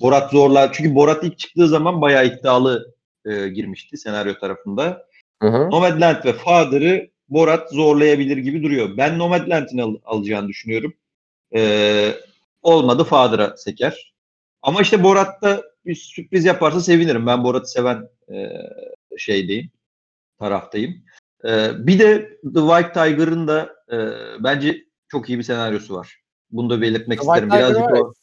Borat zorlar. Çünkü Borat ilk çıktığı zaman bayağı iddialı e, girmişti senaryo tarafında. Hı hı. Nomadland ve Father'ı Borat zorlayabilir gibi duruyor. Ben Nomadland'in al, alacağını düşünüyorum. Ee, olmadı Father'a seker. Ama işte Borat'ta bir sürpriz yaparsa sevinirim. Ben Borat'ı seven e, şeydeyim, taraftayım. E, bir de The White Tiger'ın da e, bence çok iyi bir senaryosu var. Bunu da belirtmek The isterim. Birazcık o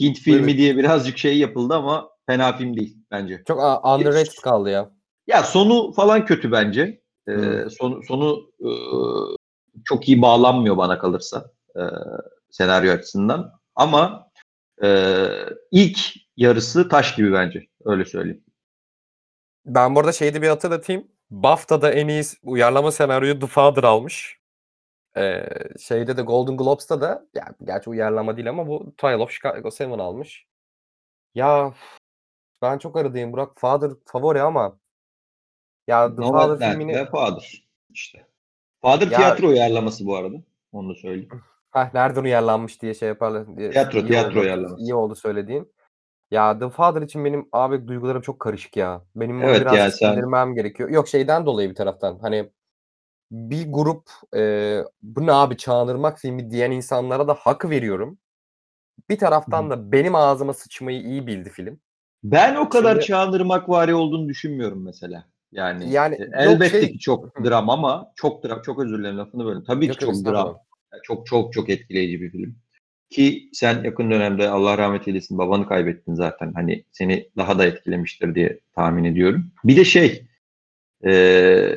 Hint filmi evet. diye birazcık şey yapıldı ama fena film değil bence. Çok underrated kaldı ya. Ya sonu falan kötü bence. Ee, hmm. sonu sonu e, çok iyi bağlanmıyor bana kalırsa e, senaryo açısından. Ama e, ilk yarısı taş gibi bence. Öyle söyleyeyim. Ben burada şeyde bir hatırlatayım. BAFTA'da en iyi uyarlama senaryoyu The Father almış. Ee, şeyde de Golden Globes'ta da yani gerçi uyarlama değil ama bu Trial of Chicago 7 almış. Ya ben çok aradayım Burak. Father favori ama ya The Father filmini... Father işte. Father ya... tiyatro uyarlaması bu arada. Onu da söyleyeyim. Heh, nereden uyarlanmış diye şey yaparlar. Diye tiyatro, iyi tiyatro oldu, uyarlaması. İyi oldu söylediğin. Ya The Father için benim abi duygularım çok karışık ya. Benim evet, biraz yani sen... gerekiyor. Yok şeyden dolayı bir taraftan. Hani bir grup e, bu ne abi çağınırmak filmi diyen insanlara da hak veriyorum. Bir taraftan da benim ağzıma sıçmayı iyi bildi film. Ben o kadar Şimdi, Çağınırmak vari olduğunu düşünmüyorum mesela. Yani, yani e, elbette şey, ki çok dram ama çok dram çok özür dilerim lafını bölüm. Tabii ki çok dram. Çok çok çok etkileyici bir film. ki sen yakın dönemde Allah rahmet eylesin babanı kaybettin zaten. Hani seni daha da etkilemiştir diye tahmin ediyorum. Bir de şey e,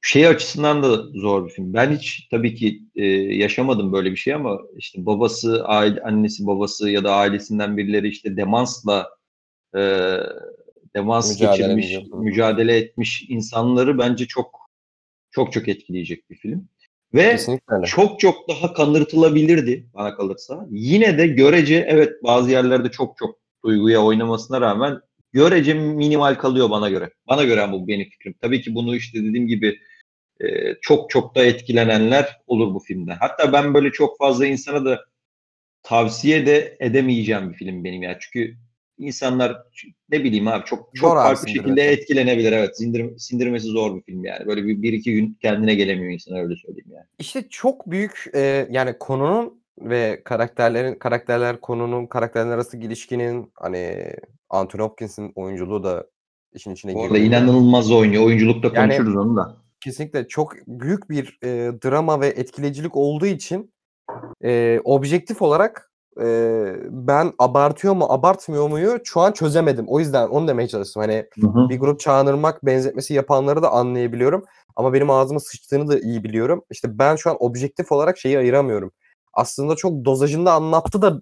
şey açısından da zor bir film. Ben hiç tabii ki e, yaşamadım böyle bir şey ama işte babası, aile, annesi, babası ya da ailesinden birileri işte demansla e, demans Mücadele geçirmiş, ediyor. mücadele etmiş insanları bence çok çok çok etkileyecek bir film. Ve Kesinlikle çok çok daha kanırtılabilirdi bana kalırsa. Yine de görece evet bazı yerlerde çok çok duyguya oynamasına rağmen görece minimal kalıyor bana göre. Bana göre bu benim fikrim. Tabii ki bunu işte dediğim gibi e, çok çok da etkilenenler olur bu filmden. Hatta ben böyle çok fazla insana da tavsiye de edemeyeceğim bir film benim ya. Çünkü insanlar ne bileyim abi çok çok Zor farklı şekilde etkilenebilir. Evet sindir, sindirmesi zor bir film yani. Böyle bir, bir iki gün kendine gelemiyor insan öyle söyleyeyim yani. İşte çok büyük e, yani konunun ve karakterlerin karakterler konunun karakterler arası ilişkinin hani Anthony Hopkins'in oyunculuğu da işin içine giriyor. inanılmaz oynuyor. Oyunculukta Yani- konuşuruz onu da. Kesinlikle çok büyük bir e, drama ve etkileyicilik olduğu için e, objektif olarak e, ben abartıyor mu abartmıyor muyu şu an çözemedim. O yüzden onu demeye çalıştım. Hani Hı hı. bir grup çağınırmak benzetmesi yapanları da anlayabiliyorum. Ama benim ağzıma sıçtığını da iyi biliyorum. İşte ben şu an objektif olarak şeyi ayıramıyorum. Aslında çok dozajında anlattı da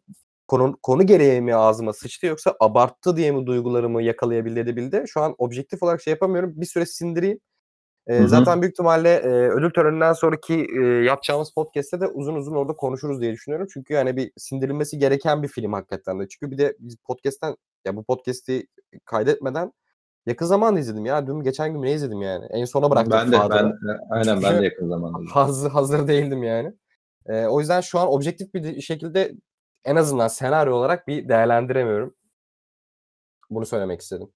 konu, konu gereği mi ağzıma sıçtı yoksa abarttı diye mi duygularımı yakalayabildi bildi. Şu an objektif olarak şey yapamıyorum. Bir süre sindireyim. Hı. zaten büyük ihtimalle e, ödül töreninden sonraki e, yapacağımız podcast'te de uzun uzun orada konuşuruz diye düşünüyorum. Çünkü yani bir sindirilmesi gereken bir film hakikaten de. Çünkü bir de biz podcast'ten ya bu podcast'i kaydetmeden yakın zamanda izledim ya. Dün geçen gün ne izledim yani. En sona bıraktım Ben de Father'ı. ben aynen ben de yakın zamanda. Hazır, hazır değildim yani. Ee, o yüzden şu an objektif bir şekilde en azından senaryo olarak bir değerlendiremiyorum. Bunu söylemek istedim.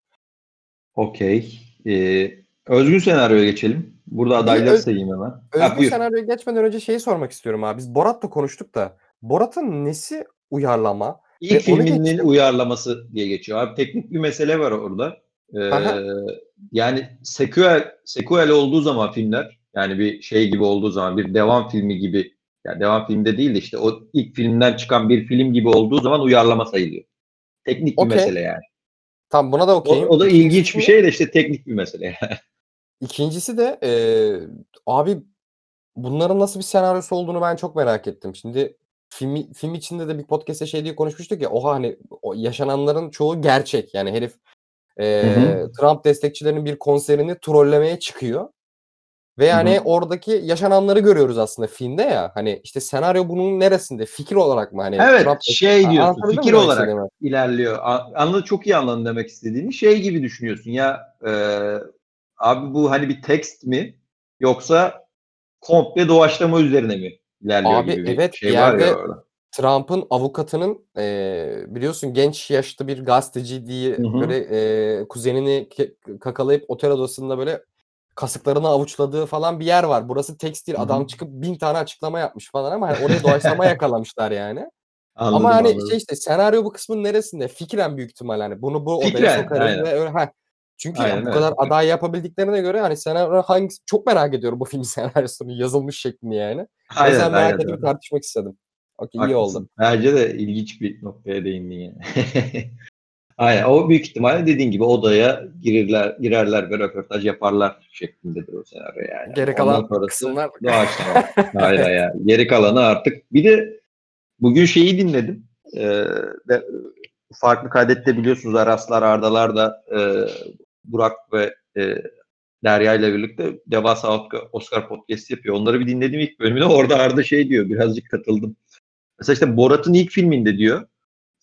Okey. Ee, özgün senaryoya geçelim. Burada adayları öz- sayayım hemen. Ha, Özgür buyur. senaryoya geçmeden önce şeyi sormak istiyorum abi. Biz Borat'la konuştuk da Borat'ın nesi uyarlama? İlk filminin geçtim. uyarlaması diye geçiyor. Abi teknik bir mesele var orada. Ee, Aha. yani sequel, sequel olduğu zaman filmler yani bir şey gibi olduğu zaman bir devam filmi gibi yani devam filmde değil de işte o ilk filmden çıkan bir film gibi olduğu zaman uyarlama sayılıyor. Teknik bir Okey. mesele yani. Tam buna da O, okeyim. o da ilginç bir şey de işte teknik bir mesele yani. İkincisi de e, abi bunların nasıl bir senaryosu olduğunu ben çok merak ettim. Şimdi film, film içinde de bir podcast'te şey diye konuşmuştuk ya oha hani o yaşananların çoğu gerçek. Yani herif e, Hı hı. Trump destekçilerinin bir konserini trollemeye çıkıyor. Ve yani Hı hı. oradaki yaşananları görüyoruz aslında filmde ya. Hani işte senaryo bunun neresinde? Fikir olarak mı? Hani Evet, Trump- şey diyorsun, mi fikir olarak. istediğimi? ilerliyor. A- Anladı çok iyi anladım demek istediğini. Şey gibi düşünüyorsun ya e, abi bu hani bir tekst mi yoksa komple doğaçlama üzerine mi ilerliyor Abi, gibi bir evet, şey var ya yerde- orada. Trump'ın avukatının eee, biliyorsun genç yaşta bir gazeteci diye Hı hı. böyle eee, kuzenini kakalayıp otel odasında böyle kasıklarını avuçladığı falan bir yer var. Burası tekstil Hı hı. adam çıkıp bin tane açıklama yapmış falan ama hani oraya doğaçlama yakalamışlar yani. Anladım, ama hani anladım. şey işte senaryo bu kısmın neresinde? Fikren büyük ihtimal hani bunu bu odaya Fikren, sokarız aynen. ve öyle ha. Çünkü Aynen bu öyle, kadar fikren. aday yapabildiklerine göre hani senaryo hangisi çok merak ediyorum bu film senaryosunu yazılmış şeklini yani. O Aynen, yüzden merak aynen, edip aynen. tartışmak istedim. Okey iyi oldu. Bence de ilginç bir noktaya değindin yani. Aynen. O büyük ihtimalle dediğin gibi odaya girirler, girerler ve röportaj yaparlar şeklindedir o senaryo yani. Geri Ondan kalan sonrası kısımlar doğaçlama. Hayır ya. Geri kalanı artık. Bir de bugün şeyi dinledim. Ee, de, farklı kaydette biliyorsunuz Araslar Ardalar da e, Burak ve e, Derya ile birlikte Devasa Oscar Podcast yapıyor. Onları bir dinledim ilk bölümünde. Orada Arda şey diyor. Birazcık katıldım. Mesela işte Borat'ın ilk filminde diyor.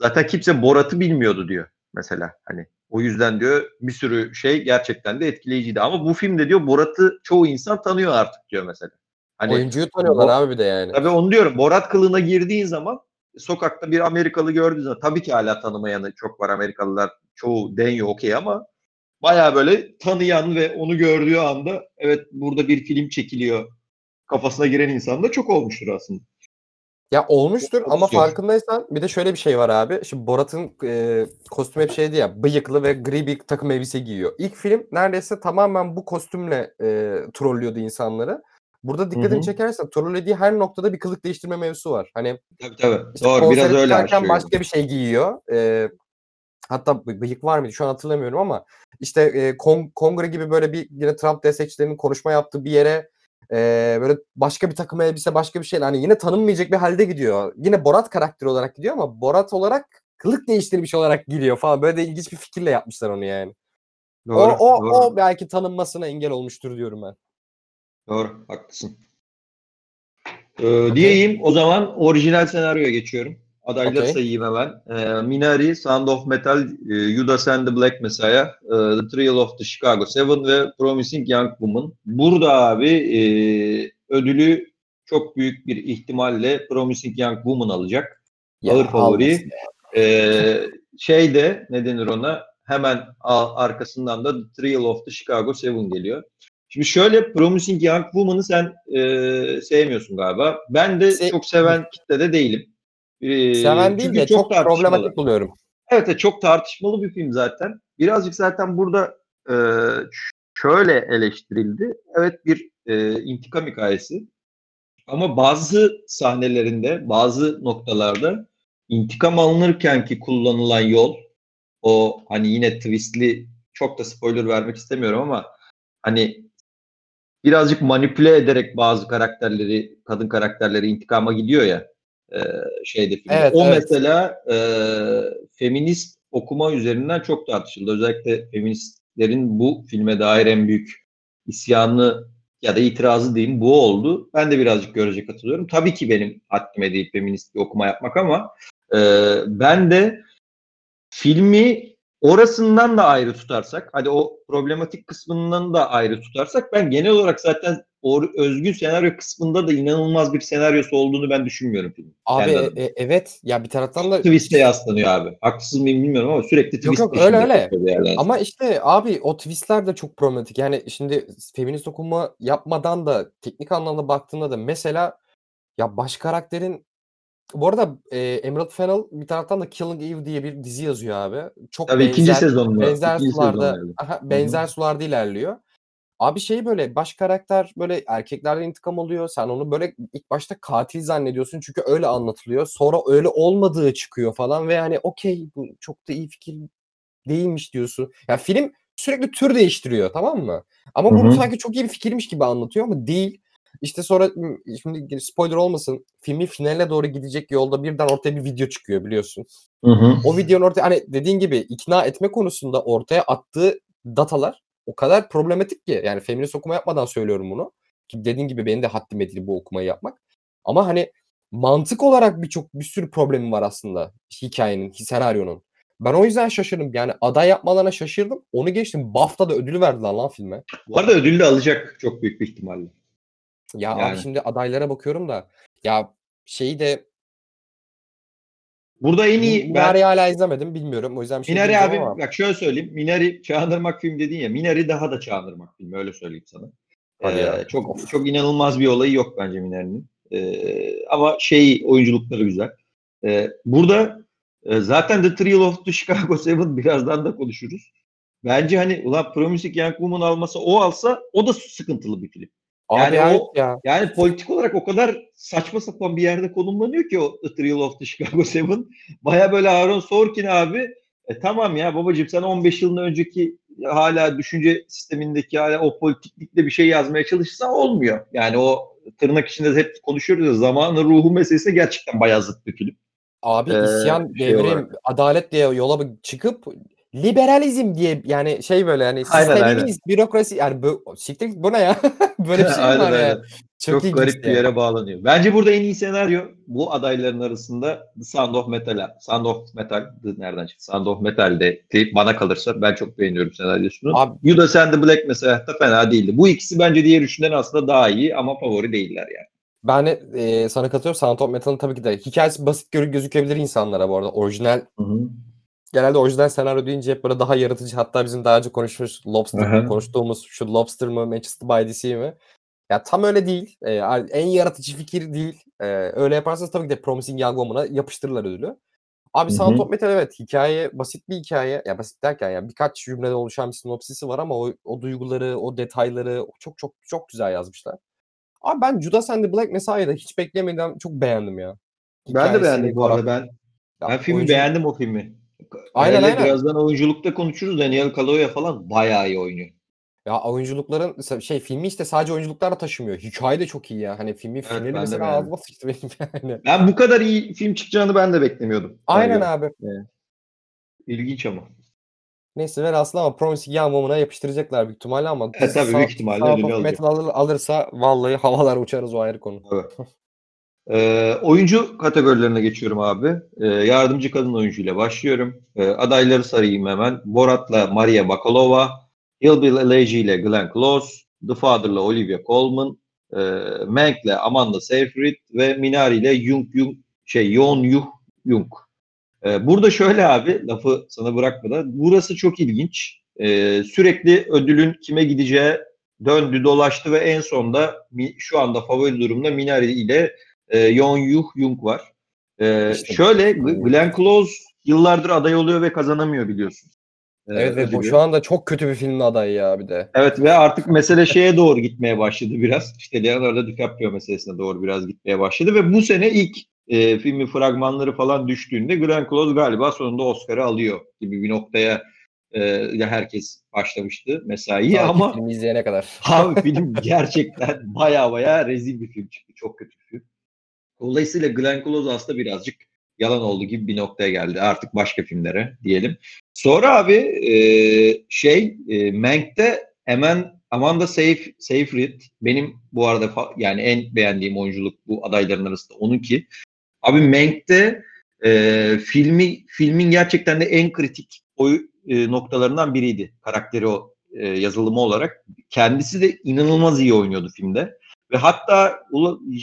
Zaten kimse Borat'ı bilmiyordu diyor. Mesela hani o yüzden diyor bir sürü şey gerçekten de etkileyiciydi. Ama bu filmde diyor Borat'ı çoğu insan tanıyor artık diyor mesela. Hani oyuncuyu tanıyorlar Bo- abi bir de yani. Tabii onu diyorum. Borat kılığına girdiğin zaman sokakta bir Amerikalı gördüğün zaman tabii ki hala tanımayanı çok var Amerikalılar. Çoğu deniyor okey ama bayağı böyle tanıyan ve onu gördüğü anda evet burada bir film çekiliyor kafasına giren insan da çok olmuştur aslında. Ya olmuştur Çok ama zor. farkındaysan bir de şöyle bir şey var abi. Şimdi Borat'ın e, kostümü hep şeydi ya bıyıklı ve gri bir takım elbise giyiyor. İlk film neredeyse tamamen bu kostümle e, trollüyordu insanları. Burada dikkatini çekersen trollediği her noktada bir kılık değiştirme mevzusu var. Hani Tabii tabii. işte Doğru biraz öyle başka bir şey giyiyor. Ee, hatta bı- bıyık var mıydı şu an hatırlamıyorum ama işte e, kon- kongre gibi böyle bir yine Trump destekçilerinin konuşma yaptığı bir yere e, böyle başka bir takım elbise başka bir şeyle hani yine tanınmayacak bir halde gidiyor. Yine Borat karakteri olarak gidiyor ama Borat olarak kılık değiştirmiş olarak gidiyor falan. Böyle de ilginç bir fikirle yapmışlar onu yani. Doğru, o, o, doğru, o belki tanınmasına engel olmuştur diyorum ben. doğru. Haklısın. Ee, diyeyim o zaman orijinal senaryoya geçiyorum. Adayları Okey. sayayım hemen. Ee, Minari, Sound of Metal, e, Judas and the Black Messiah, e, The Trial of the Chicago Seven ve Promising Young Woman. Burada abi e, ödülü çok büyük bir ihtimalle Promising Young Woman alacak. Ağır favori. Ee, şey de ne denir ona hemen arkasından da The Trial of the Chicago Seven geliyor. Şimdi şöyle Promising Young Woman'ı sen e, sevmiyorsun galiba. Ben de Se- çok seven kitlede değilim. Ee, Seven değil de çok, tartışmalı. problematik buluyorum. Evet, evet, çok tartışmalı bir film zaten. Birazcık zaten burada e, şöyle eleştirildi. Evet bir e, intikam hikayesi. Ama bazı sahnelerinde, bazı noktalarda intikam alınırken ki kullanılan yol, o hani yine twistli, çok da spoiler vermek istemiyorum ama hani birazcık manipüle ederek bazı karakterleri, kadın karakterleri intikama gidiyor ya e, şeyde filmde. Evet, o evet. mesela e, feminist okuma üzerinden çok tartışıldı. Özellikle feministlerin bu filme dair en büyük isyanı ya da itirazı diyeyim bu oldu. Ben de birazcık görece katılıyorum. Tabii ki benim haddime değil feminist bir okuma yapmak ama e, ben de filmi orasından da ayrı tutarsak, hadi o problematik kısmından da ayrı tutarsak ben genel olarak zaten o özgün senaryo kısmında da inanılmaz bir senaryosu olduğunu ben düşünmüyorum filmin. Abi e- e- evet ya bir taraftan da Twist'e yaslanıyor abi. Haksız mıyım bilmiyorum ama sürekli twist yok, peşinde öyle, öyle. ama işte abi o twistler de çok problematik. Yani şimdi feminist okuma yapmadan da teknik anlamda baktığında da mesela ya baş karakterin bu arada e, Emerald Fennell bir taraftan da Killing Eve diye bir dizi yazıyor abi. Çok Tabii ikinci benzer- sezonunda. benzer ikinci sularda sezonlarda. aha, benzer sularda ilerliyor. Abi şey böyle baş karakter böyle erkeklerden intikam alıyor. Sen onu böyle ilk başta katil zannediyorsun çünkü öyle anlatılıyor. Sonra öyle olmadığı çıkıyor falan ve hani okey bu çok da iyi fikir değilmiş diyorsun. Ya film sürekli tür değiştiriyor tamam mı? Ama bunu hı. sanki çok iyi bir fikirmiş gibi anlatıyor ama değil. İşte sonra şimdi spoiler olmasın filmin finaline doğru gidecek yolda birden ortaya bir video çıkıyor biliyorsun. Hı hı. O videonun ortaya hani dediğin gibi ikna etme konusunda ortaya attığı datalar o kadar problematik ki yani feminist okuma yapmadan söylüyorum bunu. Ki dediğin gibi benim de haddim edildi bu okumayı yapmak. Ama hani mantık olarak birçok bir sürü problemi var aslında hikayenin, senaryonun. Ben o yüzden şaşırdım. Yani aday yapmalarına şaşırdım. Onu geçtim. BAFTA'da ödülü verdiler lan filme. Bu arada ödül de alacak çok büyük bir ihtimalle. Ya Yani. abi şimdi adaylara bakıyorum da ya şeyi de Burada en iyi ben Minari'yi hala izlemedim bilmiyorum. O yüzden bir şey Minari abi ama. bak şöyle söyleyeyim. Minari çağındırmak film dedin ya. Minari daha da çağındırmak filmi öyle söyleyeyim sana. Hadi Ee, ya. çok Of. çok inanılmaz bir olayı yok bence Minari'nin. Ee, ama şey oyunculukları güzel. Ee, burada e, zaten The Trial of the Chicago Seven birazdan da konuşuruz. Bence hani ulan Promising Young Woman almasa o alsa o da sıkıntılı bir film. Abi Yani evet o- ya. Yani politik olarak o kadar saçma sapan bir yerde konumlanıyor ki o The Trial of the Chicago Seven. Baya böyle Aaron Sorkin abi e, tamam ya babacığım sen 15 yılın önceki hala düşünce sistemindeki hala o politiklikle bir şey yazmaya çalışırsan olmuyor. Yani o tırnak içinde hep konuşuyoruz ya zamanın ruhu meselesi gerçekten bayağı zıt bir film. Abi Ee, isyan, şey devrim, olarak. adalet diye yola çıkıp liberalizm diye yani şey böyle yani sistemimiz, bürokrasi yani bu, siktir bu ne ya? böyle bir şey Aynen, var ya? aynen. Çok, Çok, ilginç garip bir yani. yere bağlanıyor. Bence burada en iyi senaryo bu adayların arasında The Sound of Metal. Sound of Metal nereden çıktı? Sound of Metal'de de bana kalırsa ben çok beğeniyorum senaryosunu. Abi- Judas and the Black mesela da fena değildi. Bu ikisi bence diğer üçünden aslında daha iyi ama favori değiller yani. Ben de e, sana katılıyorum. Sound of Metal'ın tabii ki de hikayesi basit gözükebilir insanlara bu arada. Orijinal genelde orijinal senaryo deyince hep böyle daha yaratıcı. Hatta bizim daha önce konuşmuş Lobster konuştuğumuz şu Lobster mı Manchester by the Sea mi? Ya tam öyle değil. Ee, en yaratıcı fikir değil. Ee, öyle yaparsanız tabii ki de Promising Young Woman'a yapıştırırlar ödülü. Abi Sound of Metal evet hikaye basit bir hikaye. Ya basit derken ya birkaç cümlede oluşan bir sinopsisi var ama o, o duyguları, o detayları çok çok çok güzel yazmışlar. Abi ben Judas and the Black Messiah'ı da hiç beklemeden çok beğendim ya. Ben de Hikayesini, beğendim bu arada. Ben Ya ben filmi oyuncu- beğendim o filmi. Aynen, aynen. Birazdan oyunculukta konuşuruz. Daniel Kaluuya falan bayağı iyi oynuyor. Ya oyunculukların şey filmi işte sadece oyunculuklarla taşımıyor. Hikaye de çok iyi ya. Hani filmi finali ben de mesela ağzıma sıçtı benim yani. Ben bu kadar iyi film çıkacağını ben de beklemiyordum. Aynen abi. İlginç ama. Neyse ver aslında ama Promising Young Woman'a yapıştıracaklar büyük ihtimalle ama E, tabii, büyük ihtimalle ödülü alacak. Metal alır- alırsa vallahi havalar uçarız o ayrı konu. Ee, oyuncu kategorilerine geçiyorum abi. Ee, yardımcı kadın oyuncuyla başlıyorum. Ee, adayları sarayım hemen. Borat'la Maria Bakalova, Hillbilly Elegy ile Glenn Close, The Father'la Olivia Colman, e, Mank'le Amanda Seyfried ve Minari ile Jung Jung şey Yoon Yuh Jung. Ee, burada şöyle abi lafı sana bırakmadan burası çok ilginç. Ee, sürekli ödülün kime gideceği döndü dolaştı ve en sonda şu anda favori durumda Minari ile e, Yoon Yuh Jung var. Ee, İşte- şöyle Glenn Close yıllardır aday oluyor ve kazanamıyor biliyorsun. Ee, Evet ve bu şu anda çok kötü bir filmin adayı ya bir de. Evet ve artık mesele şeye doğru gitmeye başladı biraz. İşte Leonardo DiCaprio meselesine doğru biraz gitmeye başladı ve bu sene ilk e, filmin fragmanları falan düştüğünde Glenn Close galiba sonunda Oscar'ı alıyor gibi bir noktaya e, herkes başlamıştı mesaiyi ama filmi izleyene kadar. Abi film gerçekten baya baya rezil bir film çıktı. Çok kötü bir film. Dolayısıyla Glenn Close aslında birazcık yalan oldu gibi bir noktaya geldi. Artık başka filmlere diyelim. Sonra abi e, şey e, Mank'te hemen Amanda Seyf, Seyfried benim bu arada fa- yani en beğendiğim oyunculuk bu adayların arasında onunki. Abi Mank'te e, filmi filmin gerçekten de en kritik oy e, noktalarından biriydi. Karakteri o e, yazılımı olarak. Kendisi de inanılmaz iyi oynuyordu filmde. Ve hatta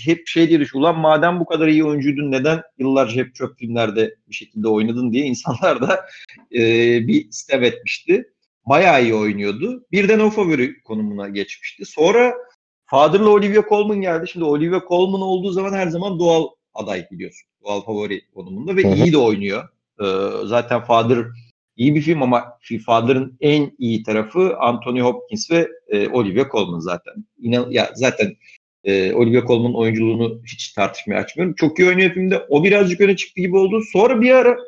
hep şey diye düşün, ulan madem bu kadar iyi oyuncuydun neden yıllarca hep çöp filmlerde bir şekilde oynadın diye insanlar da e, bir sitem etmişti. Bayağı iyi oynuyordu. Birden o favori konumuna geçmişti. Sonra Father'la Olivia Colman geldi. Şimdi Olivia Colman olduğu zaman her zaman doğal aday biliyorsun. Doğal favori konumunda ve iyi de oynuyor. Ee, zaten Father iyi bir film ama Father'ın en iyi tarafı Anthony Hopkins ve e, Olivia Colman zaten. İnan, ya zaten e, Olivia Colman'ın oyunculuğunu hiç tartışmaya açmıyorum. Çok iyi oynuyor filmde. O birazcık öne çıktı gibi oldu. Sonra bir ara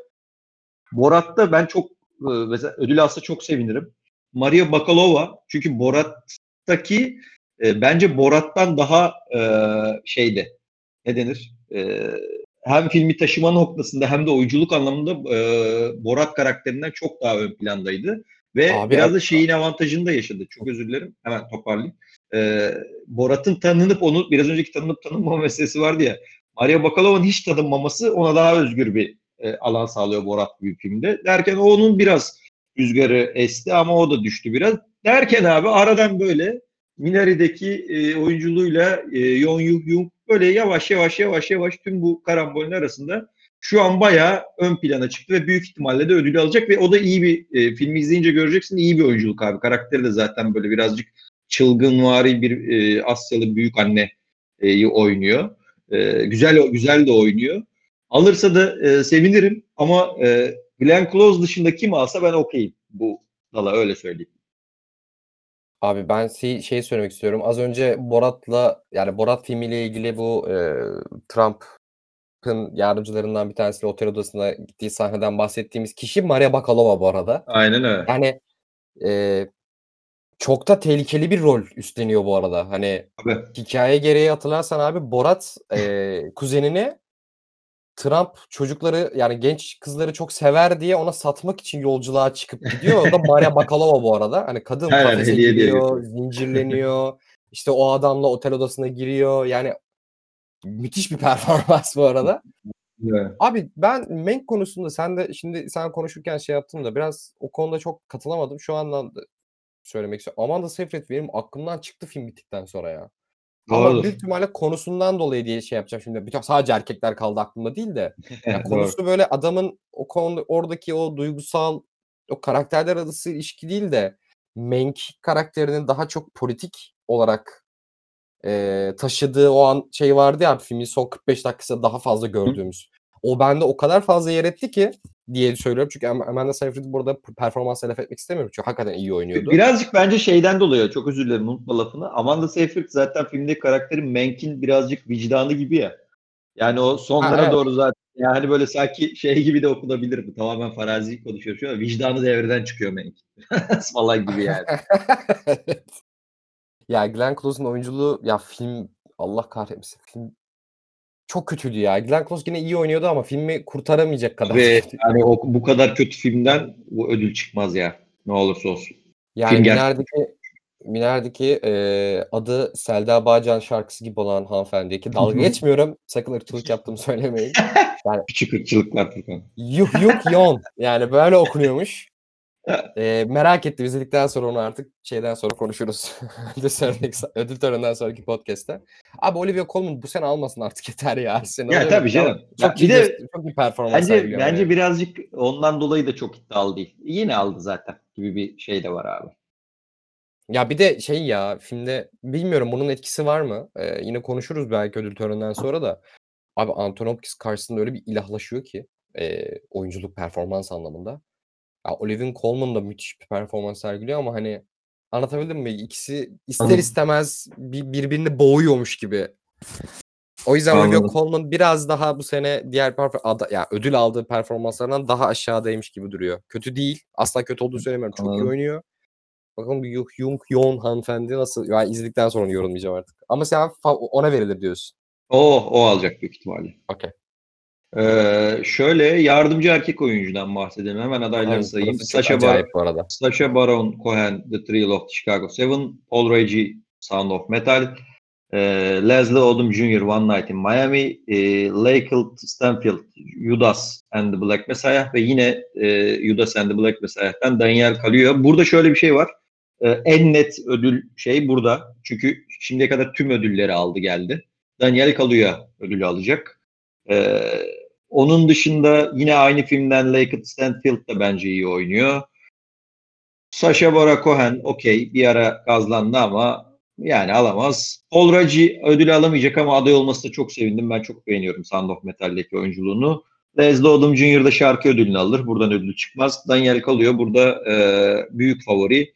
Borat'ta ben çok e, mesela ödül alsa çok sevinirim. Maria Bakalova çünkü Borat'taki e, bence Borat'tan daha e, şeyde ne denir? E, hem filmi taşıma noktasında hem de oyunculuk anlamında e, Borat karakterinden çok daha ön plandaydı. Ve Abi, biraz da şeyin avantajını da yaşadı. Çok özür dilerim. Hemen toparlayayım. E, Borat'ın tanınıp onu biraz önceki tanınıp tanınmama meselesi vardı ya. Maria Bakalova'nın hiç tanınmaması ona daha özgür bir e, alan sağlıyor Borat gibi filmde. Derken o onun biraz rüzgarı esti ama o da düştü biraz. Derken abi aradan böyle Minari'deki e, oyunculuğuyla e, Yoon Yuh Jung böyle yavaş yavaş yavaş yavaş tüm bu karambolün arasında şu an bayağı ön plana çıktı ve büyük ihtimalle de ödülü alacak ve o da iyi bir e, filmi izleyince göreceksin iyi bir oyunculuk abi. Karakteri de zaten böyle birazcık çılgınvari bir e, Asyalı büyük anne e, oynuyor. E, güzel güzel de oynuyor. Alırsa da e, sevinirim ama e, Glenn Close dışında kim alsa ben okeyim bu dala öyle söyleyeyim. Abi ben şey, şey söylemek istiyorum. Az önce Borat'la yani Borat filmiyle ilgili bu e, Trump'ın yardımcılarından bir tanesiyle otel odasına gittiği sahneden bahsettiğimiz kişi Maria Bakalova bu arada. Aynen öyle. Yani e, çok da tehlikeli bir rol üstleniyor bu arada. Hani Abi. hikaye gereği hatırlarsan abi Borat e, kuzenini Trump çocukları yani genç kızları çok sever diye ona satmak için yolculuğa çıkıp gidiyor. O da Maria Bakalova bu arada. Hani kadın Aynen, kafese giriyor, zincirleniyor. İşte o adamla otel odasına giriyor. Yani müthiş bir performans bu arada. Evet. Abi ben Mank konusunda sen de şimdi sen konuşurken şey yaptım da biraz o konuda çok katılamadım. Şu andan da söylemek istiyorum. Amanda Seyfried benim aklımdan çıktı film bittikten sonra ya. Ama Doğrudur. büyük ihtimalle konusundan dolayı diye şey yapacağım şimdi. Bir tek sadece erkekler kaldı aklımda değil de. Ya Doğru. konusu böyle adamın o konuda oradaki o duygusal o karakterler arası ilişki değil de Mank karakterinin daha çok politik olarak eee, taşıdığı o an şey vardı ya filmin son 45 dakikasında daha fazla gördüğümüz. O bende o kadar fazla yer etti ki diye söylüyorum. Çünkü Am- Amanda Seyfried burada performansla laf etmek istemiyorum. Çünkü hakikaten iyi oynuyordu. Birazcık bence şeyden dolayı çok özür dilerim unutma lafını. Amanda Seyfried zaten filmdeki karakteri Mank'in birazcık vicdanı gibi ya. Yani o sonlara Ha, evet. doğru zaten yani böyle sanki şey gibi de okunabilir bu. Tamamen farazi konuşuyor şu an. Vicdanı devreden çıkıyor Mank. falan gibi yani. Evet. ya Glenn Close'un oyunculuğu ya film Allah kahretmesin film çok kötüydü ya. Glenn Close yine iyi oynuyordu ama filmi kurtaramayacak kadar. Ve yani o, bu kadar kötü filmden bu ödül çıkmaz ya. Ne olursa olsun. Yani film Miner'deki Miner'deki eee, adı Selda Bağcan şarkısı gibi olan hanımefendi ki dalga geçmiyorum. Sakın ırkçılık yaptığımı söylemeyin. Küçük ırkçılıklar Furkan. Yuh Yuh Yon. Yani böyle okunuyormuş. Eee, merak ettim. İzledikten sonra onu artık şeyden sonra konuşuruz. ödül, töreni- ödül töreninden sonraki podcast'te. Abi Olivia Colman bu sene almasın artık yeter ya. Sene Ya tabii canım. Çok, Ya bir de- göster- çok iyi performans Bence bence yani. birazcık ondan dolayı da çok iddialı değil. Yine aldı zaten gibi bir şey de var abi. Ya bir de şey ya filmde bilmiyorum bunun etkisi var mı? Ee, yine konuşuruz belki ödül töreninden sonra da. Abi Anthony Hopkins karşısında öyle bir ilahlaşıyor ki e, oyunculuk performans anlamında. Ya Olivia Colman da müthiş bir performans sergiliyor ama hani anlatabildim mi? İkisi ister Anladım. istemez bir, birbirini boğuyormuş gibi. O yüzden Olivia Anladım. Colman biraz daha bu sene diğer perfor- ada, ya ödül aldığı performanslarından daha aşağıdaymış gibi duruyor. Kötü değil. Asla kötü olduğunu söylemiyorum. Çok iyi Anladım. oynuyor. Bakalım bu Yuh Jung Yeon hanımefendi nasıl? Yani izledikten sonra yorumlayacağım artık. Ama sen fa- ona verilir diyorsun. O o alacak büyük ihtimalle. Okey. Ee, şöyle yardımcı erkek oyuncudan bahsedelim. Hemen adayları sayayım. Sacha, Bar- acayip bu arada. Sacha Baron Cohen, The Thrill of the Chicago Seven, Paul Reggie, Sound of Metal, e, Leslie Odom Jr., One Night in Miami, e, Lakeland Stanfield, Judas and the Black Messiah ve yine e, Judas and the Black Messiah'tan Daniel Kaluuya. Burada şöyle bir şey var. E, en net ödül şey burada. Çünkü şimdiye kadar tüm ödülleri aldı geldi. Daniel Kaluuya ödülü alacak. E, onun dışında yine aynı filmden Lakeland Stanfield da bence iyi oynuyor. Sasha Baron Cohen okey bir ara gazlandı ama yani alamaz. Paul Raci ödülü alamayacak ama aday olması da çok sevindim. Ben çok beğeniyorum Sound of Metal'deki oyunculuğunu. Leslie Odom Jr. da şarkı ödülünü alır. Buradan ödül çıkmaz. Daniel kalıyor. Burada e, büyük favori.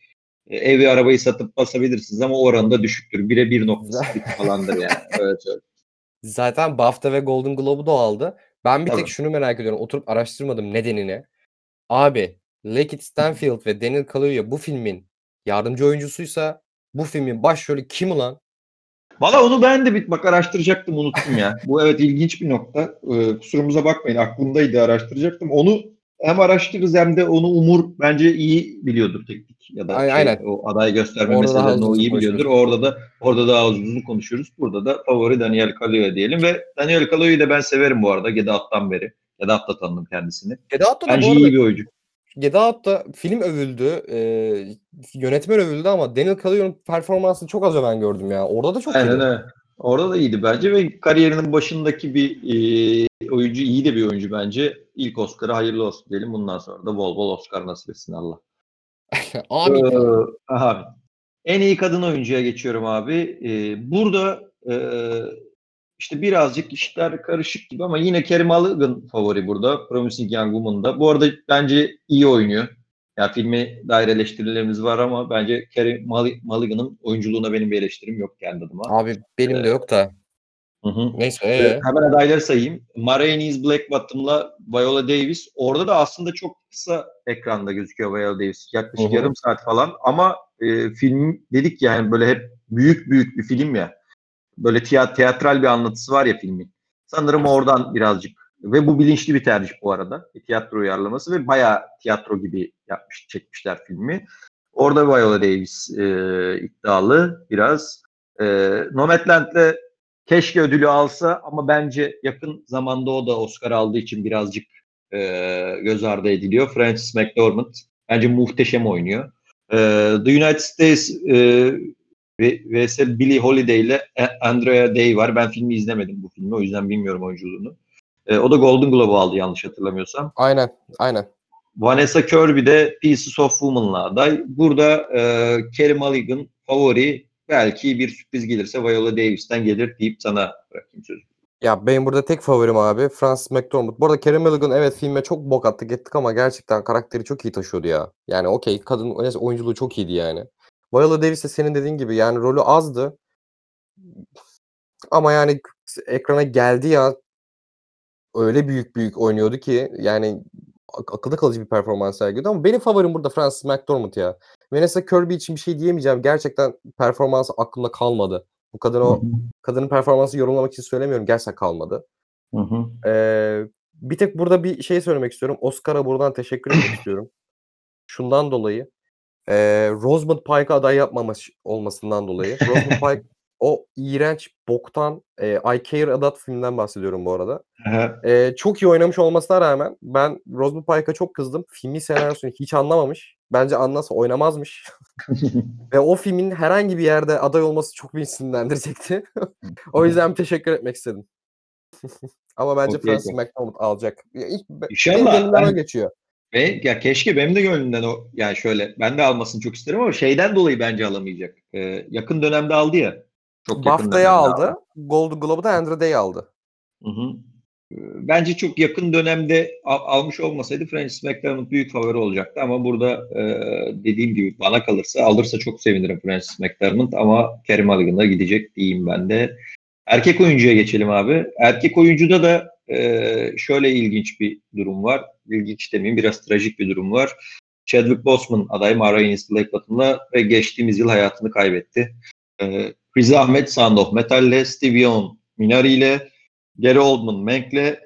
E, evi arabayı satıp basabilirsiniz ama oranı da düşüktür. Bire 1.8 falandır yani. Evet, evet. Zaten BAFTA ve Golden Globe'u da aldı. Ben bir Tabii. tek şunu merak ediyorum. Oturup araştırmadım nedenini. Abi Lakeith Stanfield ve Daniel Kaluuya bu filmin yardımcı oyuncusuysa bu filmin başrolü kim ulan? Valla onu ben de bir bak araştıracaktım unuttum ya. Bu evet ilginç bir nokta. Ee, kusurumuza bakmayın aklımdaydı araştıracaktım. Onu hem araştırırız hem de onu Umur bence iyi biliyordur teknik ya da Ay- şey, aynen. o aday gösterme Orada meselelerini o iyi biliyordur. Orada da orada daha uzun konuşuruz. Burada da favori Daniel Kaluuya diyelim ve Daniel Kaluuya'yı da ben severim bu arada Get Out'tan beri. Get Out'ta tanıdım kendisini. Da Bence bu arada iyi bir oyuncu. Get Out'ta film övüldü. e, yönetmen övüldü ama Daniel Kaluuya'nın performansını çok az öven gördüm ya. Orada da çok Aynen öyle. Orada da iyiydi bence ve kariyerinin başındaki bir e, oyuncu, iyi de bir oyuncu bence. İlk Oscar'ı hayırlı olsun diyelim. Bundan sonra da bol bol Oscar nasip etsin Allah. Abi Ee, abi. En iyi kadın oyuncuya geçiyorum abi. Ee, burada e, işte birazcık işler karışık gibi ama yine Kerim Alıgın favori burada. Promising Young Woman'da. Bu arada bence iyi oynuyor. Ya filme dair eleştirilerimiz var ama bence Kerim Mulligan'ın oyunculuğuna benim bir eleştirim yok kendi adıma. abi benim de yok da. Hı hı. Neyse. Ee? Hemen adayları sayayım. Ma Rainey's Black Bottom'la Viola Davis. Orada da aslında çok kısa ekranda gözüküyor Viola Davis. Yaklaşık Hı hı. yarım saat falan. Ama e, film dedik yani böyle hep büyük büyük bir film ya. Böyle tiyat tiyatral bir anlatısı var ya filmin. Sanırım oradan birazcık. Ve bu bilinçli bir tercih bu arada. Bir tiyatro uyarlaması ve bayağı tiyatro gibi yapmış, çekmişler filmi. Orada Viola Davis e, iddialı biraz. E, Nomadland'le keşke ödülü alsa ama bence yakın zamanda o da Oscar aldığı için birazcık e, göz ardı ediliyor. Francis McDormand bence muhteşem oynuyor. E, The United States e, vs. Billie Holiday ile Andrea Day var. Ben filmi izlemedim bu filmi o yüzden bilmiyorum oyunculuğunu. E, o da Golden Globe aldı yanlış hatırlamıyorsam. Aynen. Aynen. Vanessa Kirby de Pieces of Woman'la aday. Burada e, Kerry Mulligan favori. Belki bir sürpriz gelirse Viola Davis'ten gelir deyip sana bırakayım sözü. Ya benim burada tek favorim abi Francis McDormand. Bu arada Carey Mulligan evet filme çok bok attık ettik ama gerçekten karakteri çok iyi taşıyordu ya. Yani okey kadın oyunculuğu çok iyiydi yani. Viola Davis de senin dediğin gibi yani rolü azdı. Ama yani ekrana geldi ya öyle büyük büyük oynuyordu ki yani akılda kalıcı bir performans sergiliyordu ama benim favorim burada Francis McDormand ya. Vanessa Kirby için bir şey diyemeyeceğim. Gerçekten performansı aklımda kalmadı. Bu kadın o kadının performansı yorumlamak için söylemiyorum. Gerçekten kalmadı. Hı hı. Ee, bir tek burada bir şey söylemek istiyorum. Oscar'a buradan teşekkür etmek istiyorum. Şundan dolayı. Ee, Rosamund Pike'a aday yapmamış olmasından dolayı. Rosamund Pike o iğrenç, boktan e, I Care A Lot filmden bahsediyorum bu arada. Ee, çok iyi oynamış olmasına rağmen ben Rosamund Pike'a çok kızdım. Filmi senaryosunu hiç anlamamış. Bence anlasa oynamazmış. Ve o filmin herhangi bir yerde aday olması çok beni sinirlendirecekti. o yüzden teşekkür etmek istedim. Ama bence Okey, Francis. McDormand alacak. Ya ilk, İnşallah. o Ben- geçiyor. Ve ya keşke benim de gönlümden o yani şöyle ben de almasını çok isterim ama şeyden dolayı bence alamayacak. Ee, yakın dönemde aldı ya. Çok BAFTA'yı dönemde aldı. Golden Globe'u da Andrew Day aldı. Hı hı. Ee, Bence çok yakın dönemde al- almış olmasaydı Francis McDormand büyük favori olacaktı ama burada e, dediğim gibi bana kalırsa alırsa çok sevinirim Francis McDormand ama Kerim Mulligan'a gidecek diyeyim ben de. Erkek oyuncuya geçelim abi. Erkek oyuncuda da e, şöyle ilginç bir durum var. İlginç demeyeyim biraz trajik bir durum var. Chadwick Boseman aday Mara Innes Blackbottom'la ve geçtiğimiz yıl hayatını kaybetti. E, Riz Ahmed Sound of Metal'le, Stevie Young Minari ile Gary Oldman Mank'le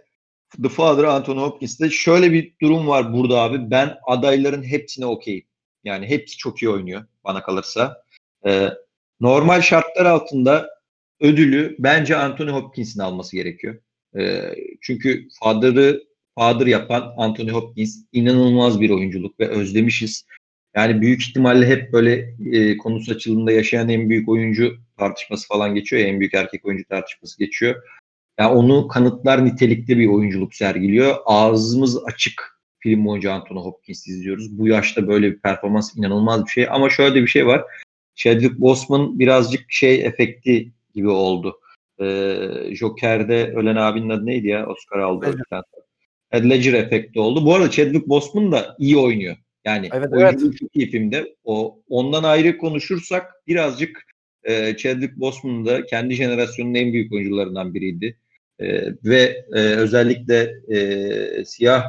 The Father Anthony Hopkins'le şöyle bir durum var burada abi. Ben adayların hepsine okeyim. Yani hepsi çok iyi oynuyor bana kalırsa. Ee, normal şartlar altında ödülü bence Anthony Hopkins'in alması gerekiyor. Ee, çünkü Father'ı Father yapan Anthony Hopkins inanılmaz bir oyunculuk ve özlemişiz. Yani büyük ihtimalle hep böyle e, konusu açıldığında yaşayan en büyük oyuncu tartışması falan geçiyor ya, en büyük erkek oyuncu tartışması geçiyor. Yani onu kanıtlar nitelikte bir oyunculuk sergiliyor. Ağzımız açık film boyunca Anthony Hopkins izliyoruz. Bu yaşta böyle bir performans inanılmaz bir şey. Ama şöyle de bir şey var. Chadwick Boseman birazcık şey efekti gibi oldu. Ee, Joker'de ölen abinin adı neydi ya? Oscar aldı. Heath Ledger efekti oldu. Bu arada Chadwick Boseman da iyi oynuyor. Yani Evet, oyunculuğu çok iyi filmde. O ondan ayrı konuşursak birazcık e, Chadwick Boseman da kendi jenerasyonunun en büyük oyuncularından biriydi. E, ve e, özellikle e, siyah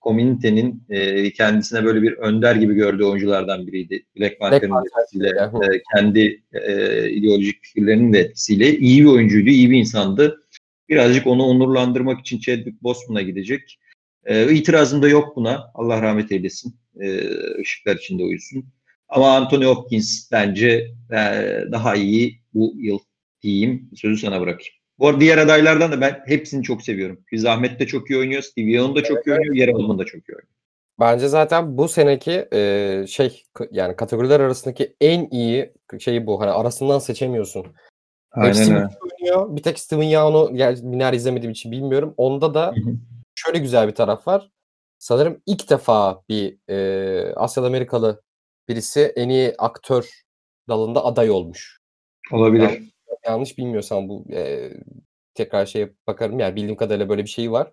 komünitenin e, kendisine böyle bir önder gibi gördüğü oyunculardan biriydi. Black Panther'ın Panther, etkisiyle, evet. e, kendi e, ideolojik fikirlerinin de etkisiyle iyi bir oyuncuydu, iyi bir insandı. Birazcık onu onurlandırmak için Chadwick Boseman'a gidecek. E, itirazım da yok buna. Allah rahmet eylesin. E, ışıklar içinde uyusun. Ama Anthony Hopkins bence e, daha iyi bu yıl diyeyim. Sözü sana bırakayım. Bu arada diğer adaylardan da ben hepsini çok seviyorum. Riz Ahmet de çok iyi oynuyor. Steve Young da çok iyi oynuyor. Gary Oldman da çok iyi oynuyor. Bence zaten bu seneki e, şey yani kategoriler arasındaki en iyi şey bu. Hani arasından seçemiyorsun. Hepsi müthiş oynuyor. Bir tek Steven Yeun'u yani izlemediğim için bilmiyorum. Onda da şöyle güzel bir taraf var. Sanırım ilk defa bir e, Asyalı Amerikalı birisi en iyi aktör dalında aday olmuş. Olabilir. Yanlış, yanlış bilmiyorsam bu e, tekrar şeye bakarım. Yani bildiğim kadarıyla böyle bir şey var.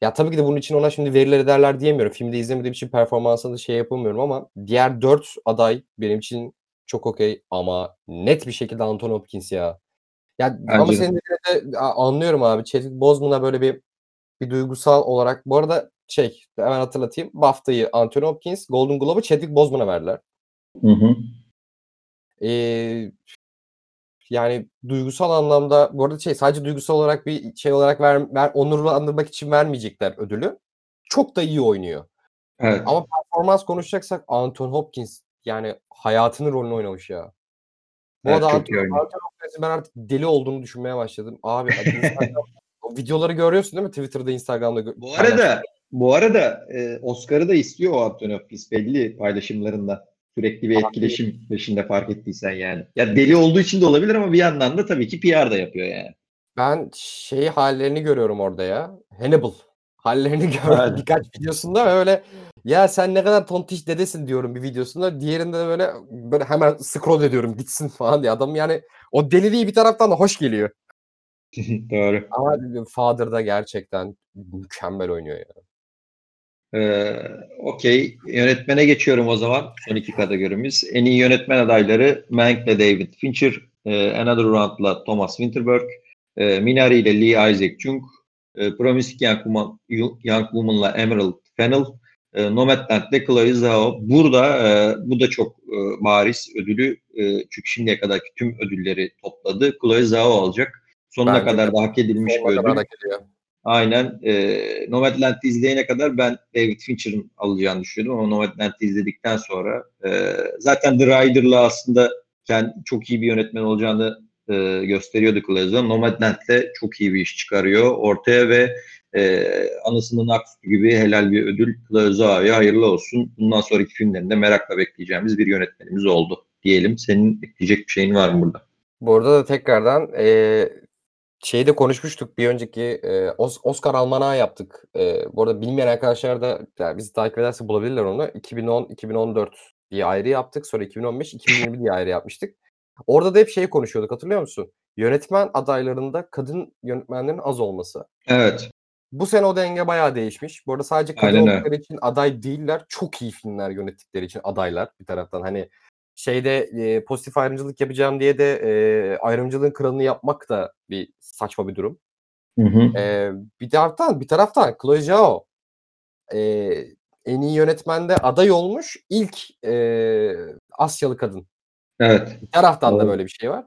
Ya tabii ki de bunun için ona şimdi verileri derler diyemiyorum. Filmde izlemediğim için performansını da şey yapamıyorum ama diğer dört aday benim için çok okey ama net bir şekilde Anthony Hopkins ya. Ya ama Bence de. senin de anlıyorum abi. Chadwick Boseman'a böyle bir bir duygusal olarak bu arada şey hemen hatırlatayım. BAFTA'yı Anthony Hopkins, Golden Globe'u Chadwick Boseman'a verdiler. Hı hı. Ee, yani duygusal anlamda bu arada şey sadece duygusal olarak bir şey olarak ver, ver onurlandırmak için vermeyecekler ödülü. Çok da iyi oynuyor. Evet. Ama performans konuşacaksak Anthony Hopkins yani hayatının rolünü oynamış ya. Bu Evet, arada oynuyor. Anthony Hopkins'in ben artık deli olduğunu düşünmeye başladım. Abi o videoları görüyorsun değil mi? Twitter'da, Instagram'da. Bu arada bu arada e, Oscar'ı da istiyor o Hopkins belli paylaşımlarında. Sürekli bir etkileşim peşinde fark ettiysen yani. Ya deli olduğu için de olabilir ama bir yandan da tabii ki PR da yapıyor yani. Ben şey hallerini görüyorum orada ya. Hannibal hallerini görüyorum Aynen. birkaç videosunda öyle ya sen ne kadar tontiş dedesin diyorum bir videosunda. Diğerinde de böyle böyle hemen scroll ediyorum gitsin falan diye adam yani o deliliği bir taraftan da hoş geliyor. Doğru. Ama Father da gerçekten mükemmel oynuyor ya. Ee, Okey. Yönetmene geçiyorum o zaman. Son iki kategorimiz. En iyi yönetmen adayları Mank ile David Fincher, e, Another Round'la Thomas Winterberg, e, Minari ile Lee Isaac Chung, e, Promising Young, Woman, Young Woman'la Emerald Fennell, e, Nomadland'de Chloe Zhao. Burada e, bu da çok e, bariz ödülü. E, çünkü şimdiye kadarki tüm ödülleri topladı. Chloe Zhao alacak. Sonuna Bence kadar de. da hak edilmiş bir ödül. Aynen. E, Nomadland'ı izleyene kadar ben David Fincher'ın alacağını düşünüyordum ama Nomadland'ı izledikten sonra e, zaten The Rider'la aslında kendi çok iyi bir yönetmen olacağını e, gösteriyordu Clouseau. Nomadland'le çok iyi bir iş çıkarıyor ortaya ve e, anısının aksu gibi helal bir ödül Clouseau'ya hayırlı olsun. Bundan sonraki filmlerinde merakla bekleyeceğimiz bir yönetmenimiz oldu diyelim. Senin ekleyecek bir şeyin var mı burada? Bu arada da tekrardan eee şeyi de konuşmuştuk bir önceki Os- Oscar almanağı yaptık. Eee, bu arada bilmeyen arkadaşlar da yani bizi takip ederse bulabilirler onu. 2010-2014 diye ayrı yaptık. Sonra 2015-2020 diye ayrı yapmıştık. Orada da hep şeyi konuşuyorduk hatırlıyor musun? Yönetmen adaylarında kadın yönetmenlerin az olması. Evet. Bu sene o denge bayağı değişmiş. Bu arada sadece kadın Aynen öyle. oldukları için aday değiller. Çok iyi filmler yönettikleri için adaylar bir taraftan. Hani şeyde e, pozitif ayrımcılık yapacağım diye de e, ayrımcılığın kralını yapmak da bir saçma bir durum. Hı hı. E, bir taraftan bir taraftan Chloe Zhao e, en iyi yönetmende aday olmuş ilk e, Asyalı kadın. Evet. Bir taraftan da Doğru. böyle bir şey var.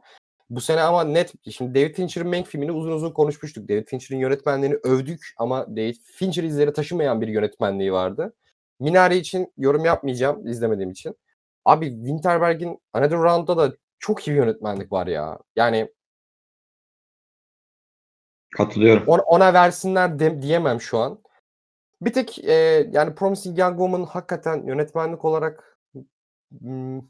Bu sene ama net şimdi David Fincher'ın Mank filmini uzun uzun konuşmuştuk. David Fincher'ın yönetmenliğini övdük ama David Fincher izleri taşımayan bir yönetmenliği vardı. Minari için yorum yapmayacağım izlemediğim için. Abi Winterberg'in Another Round'da da çok iyi yönetmenlik var ya. Yani Katılıyorum. ona, ona versinler de- diyemem şu an. Bir tek e, yani Promising Young Woman hakikaten yönetmenlik olarak hmm,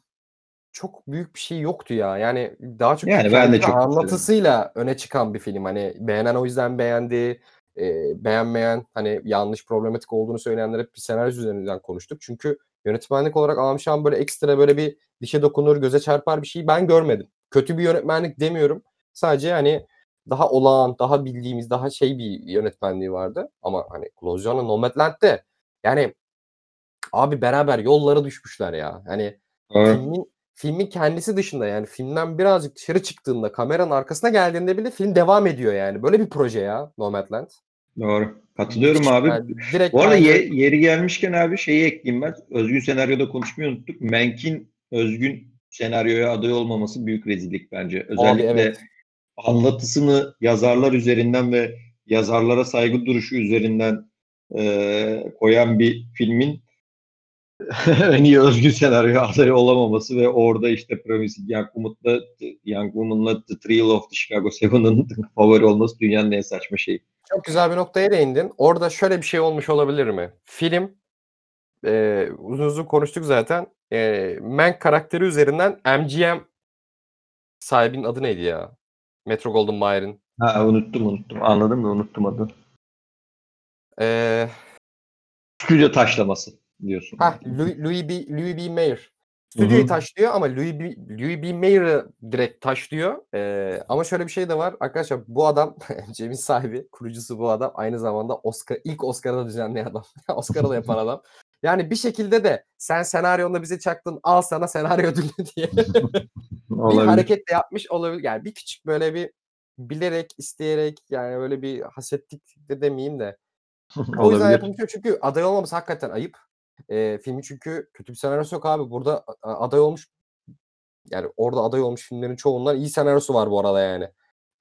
çok büyük bir şey yoktu ya. Yani daha çok Yani ben de çok anlatısıyla öne çıkan bir film. Hani beğenen o yüzden beğendi. e, beğenmeyen hani yanlış problematik olduğunu söyleyenler hep bir senaryo üzerinden konuştuk. Çünkü yönetmenlik olarak Amşan böyle ekstra böyle bir dişe dokunur, göze çarpar bir şey ben görmedim. Kötü bir yönetmenlik demiyorum. Sadece hani daha olağan, daha bildiğimiz, daha şey bir yönetmenliği vardı. Ama hani Clozone'un Nomadland'de yani abi beraber yollara düşmüşler ya. Hani Doğru. filmin filmin kendisi dışında yani filmden birazcık dışarı çıktığında kameranın arkasına geldiğinde bile film devam ediyor yani. Böyle bir proje ya Nomadland. Doğru. Katılıyorum abi. yani direkt Bu arada ye- yeri gelmişken abi şeyi ekleyeyim ben. Özgün senaryoda konuşmayı unuttuk. Menk'in özgün senaryoya aday olmaması büyük rezillik bence. Özellikle evet. anlatısını yazarlar üzerinden ve yazarlara saygı duruşu üzerinden e, koyan bir filmin en iyi özgün senaryo adayı olamaması ve orada işte Promising Young Woman'la Young Woman'la The Trial of the Chicago Seven'ın favori olması dünyanın en saçma şeyi. Çok güzel bir noktaya değindin. Orada şöyle bir şey olmuş olabilir mi? Film e, uzun uzun konuştuk zaten. E, Mank karakteri üzerinden MGM sahibinin adı neydi ya? Metro Golden Mayer'in. Ha unuttum unuttum. Anladım da unuttum adını. E, Stüdyo taşlaması diyorsun. ha, Louis, Louis B. Louis B. Mayer. Stüdyoyu taşlıyor ama Louis B. Louis B. Mayer'ı direkt taşlıyor. E, ama şöyle bir şey de var. Arkadaşlar bu adam MGM'in sahibi, kurucusu bu adam. Aynı zamanda Oscar ilk Oscar'ı da düzenleyen adam. Oscar'ı da yapan adam. Yani bir şekilde de sen senaryonda bize çaktın al sana senaryo ödülü diye bir hareket de yapmış olabilir. Yani bir küçük böyle bir bilerek, isteyerek yani böyle bir hasetlik de demeyeyim de. O yüzden yapılmış çünkü aday olmaması hakikaten ayıp. Ee, filmi çünkü kötü bir senaryosu yok abi. Burada aday olmuş yani orada aday olmuş filmlerin çoğundan iyi senaryosu var bu arada yani.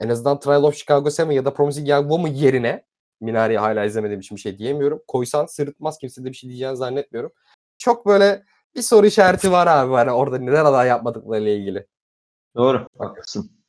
En azından Trial of Chicago 7 ya da Promising Young Woman yerine Minari'yi hala izlemediğim için bir şey diyemiyorum. Koysan sırıtmaz kimse de bir şey diyeceğini zannetmiyorum. Çok böyle bir soru işareti var abi hani orada neden aday yapmadıklarıyla ilgili. Doğru. Haklısın.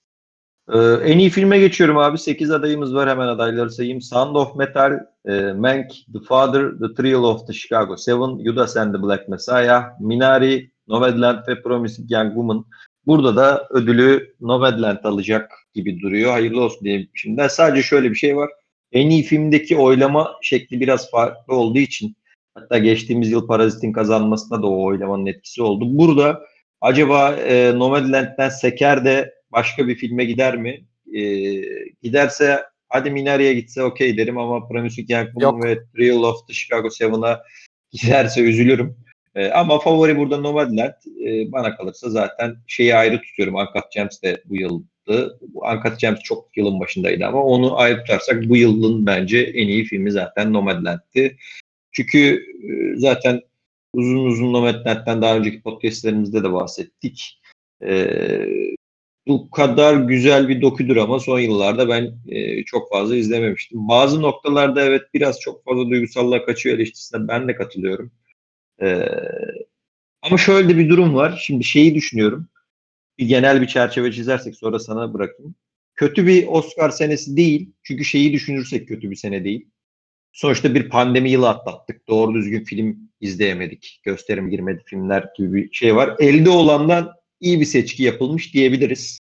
Ee, en iyi filme geçiyorum abi. 8 adayımız var. Hemen adayları sayayım. Sound of Metal, e, Mank, The Father, The Trial of the Chicago Seven, Judas and the Black Messiah, Minari, Nomadland ve Promising Young Woman. Burada da ödülü Nomadland alacak gibi duruyor. Hayırlı olsun diye şimdiden. Sadece şöyle bir şey var. En iyi filmdeki oylama şekli biraz farklı olduğu için hatta geçtiğimiz yıl Parazit'in kazanmasında da o oylamanın etkisi oldu. Burada acaba e, Nomadland'den seker de başka bir filme gider mi? e, giderse hadi Minari'ye gitse okey derim ama Promising Young Woman ve Thrill of the Chicago Seven'a giderse üzülürüm. E, ama favori burada Nomadland. E, bana kalırsa zaten şeyi ayrı tutuyorum. Uncut Gems de bu yıldı. Uncut Gems çok yılın başındaydı ama onu ayrı tutarsak bu yılın bence en iyi filmi zaten Nomadland'ti. Çünkü e, zaten uzun uzun Nomadland'den daha önceki podcastlerimizde de bahsettik. E, bu kadar güzel bir doküdür ama son yıllarda ben e, çok fazla izlememiştim. Bazı noktalarda evet biraz çok fazla duygusallığa kaçıyor eleştirisine ben de katılıyorum. E, ama şöyle de bir durum var. Şimdi şeyi düşünüyorum. Bir genel bir çerçeve çizersek sonra sana bırakayım. Kötü bir Oscar senesi değil. Çünkü şeyi düşünürsek kötü bir sene değil. Sonuçta bir pandemi yılı atlattık. Doğru düzgün film izleyemedik. Gösterim girmedi filmler gibi bir şey var. Elde olandan iyi bir seçki yapılmış diyebiliriz.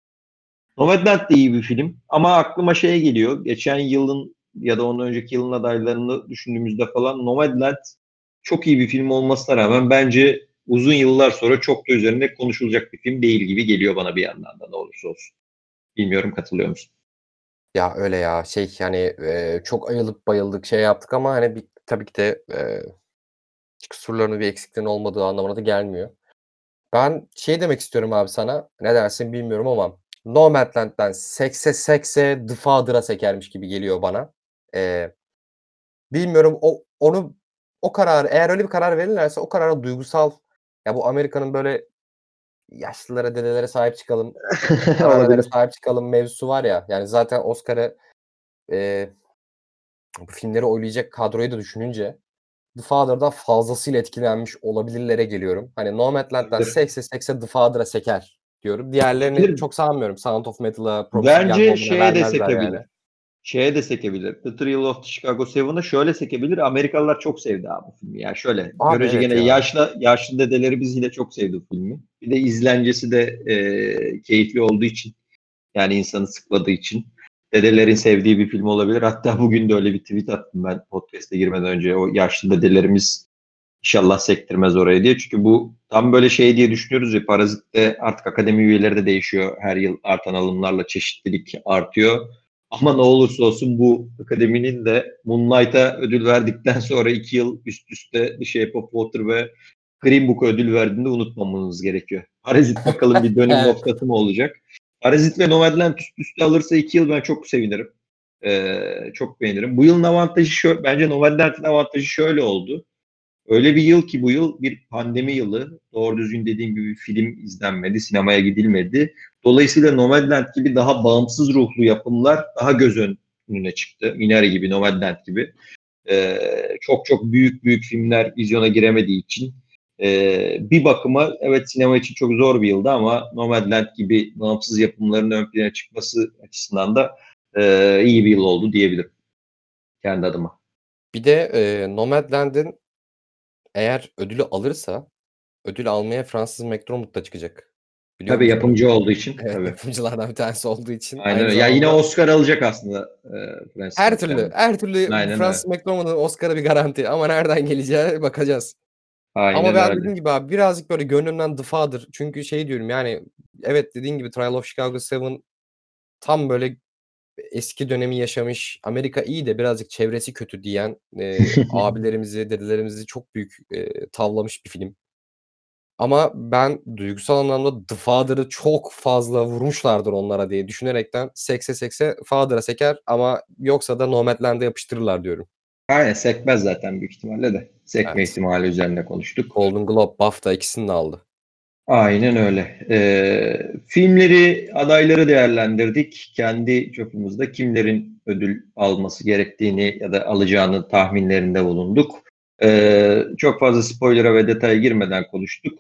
Nomadland de iyi bir film ama aklıma şey geliyor. Geçen yılın ya da ondan önceki yılın adaylarını düşündüğümüzde falan Nomadland çok iyi bir film olmasına rağmen bence uzun yıllar sonra çok da üzerinde konuşulacak bir film değil gibi geliyor bana bir yandan da ne olursa olsun. Bilmiyorum katılıyor musun? Ya öyle ya şey yani e, çok ayılıp bayıldık şey yaptık ama hani bir, tabii ki de e, kusurlarının bir eksikliğinin olmadığı anlamına da gelmiyor. Ben şey demek istiyorum abi sana. Ne dersin bilmiyorum ama Nomadland'den sekse sekse The Father'a sekermiş gibi geliyor bana. Ee, bilmiyorum o onu o karar eğer öyle bir karar verirlerse o karara duygusal ya bu Amerika'nın böyle yaşlılara dedelere sahip çıkalım sahip çıkalım mevzusu var ya yani zaten Oscar'ı e, bu filmleri oylayacak kadroyu da düşününce The Father'dan fazlasıyla etkilenmiş olabilirlere geliyorum. Hani Nomadland'dan sekse sekse The Father'a seker diyorum. Diğerlerini Olabilir. çok sanmıyorum. Sound of Metal'a, Bence şeye de sekebilir. yani. Şeye de sekebilir. The Thrill of the Chicago Seven'ı şöyle sekebilir. Amerikalılar çok sevdi abi bu filmi. Yani şöyle. Abi görece evet gene ya. yaşlı yaşlı dedelerimiz yine çok sevdi filmi. Bir de izlencesi de e, keyifli olduğu için yani insanı sıkladığı için dedelerin sevdiği bir film olabilir. Hatta bugün de öyle bir tweet attım ben podcast'e girmeden önce. O yaşlı dedelerimiz inşallah sektirmez oraya diye. Çünkü bu tam böyle şey diye düşünüyoruz ya Parazit'te artık akademi üyeleri de değişiyor. Her yıl artan alımlarla çeşitlilik artıyor. Ama ne olursa olsun bu akademinin de Moonlight'a ödül verdikten sonra iki yıl üst üste The Shape of Water ve Green Book'a ödül verdiğinde unutmamamız gerekiyor. Parazit bakalım bir dönüm noktası mı olacak? Parazit ve Nomadland üst üste alırsa iki yıl ben çok sevinirim. Ee, çok beğenirim. Bu yılın avantajı şöyle, bence Nomadland'in avantajı şöyle oldu. Öyle bir yıl ki bu yıl bir pandemi yılı. Doğru düzgün dediğim gibi film izlenmedi, sinemaya gidilmedi. Dolayısıyla Nomadland gibi daha bağımsız ruhlu yapımlar daha göz önüne çıktı. Minari gibi, Nomadland gibi. Ee, çok çok büyük büyük filmler vizyona giremediği için ee, bir bakıma evet sinema için çok zor bir yıldı ama Nomadland gibi bağımsız yapımların ön plana çıkması açısından da e, iyi bir yıl oldu diyebilirim. Kendi adıma. Bir de e, Nomadland'in eğer ödülü alırsa ödül almaya Fransız McDormand da çıkacak. Biliyor Tabii musun? yapımcı olduğu için. Evet, tabii. yapımcılardan bir tanesi olduğu için. Aynen öyle. Ya yine Oscar alacak aslında. E, her türlü her türlü Aynen Fransız McDormand'ın Oscar'a bir garanti ama nereden geleceğine bakacağız. Aynen Ama ben öyle. dediğim gibi abi birazcık böyle gönlümden The Father. Çünkü şey diyorum yani evet dediğin gibi Trial of Chicago 7 tam böyle eski dönemi yaşamış. Amerika iyi de birazcık çevresi kötü diyen e, abilerimizi, dedelerimizi çok büyük e, tavlamış bir film. Ama ben duygusal anlamda The Father'ı çok fazla vurmuşlardır onlara diye düşünerekten sekse sekse Father'a seker ama yoksa da Nomadland'e yapıştırırlar diyorum. Aynen sekmez zaten büyük ihtimalle de. Sekme Evet. ihtimali üzerine konuştuk. Golden Globe, BAFTA ikisini de aldı. Aynen öyle. Ee, filmleri, adayları değerlendirdik. Kendi çapımızda kimlerin ödül alması gerektiğini ya da alacağını tahminlerinde bulunduk. Ee, çok fazla spoiler'a ve detaya girmeden konuştuk.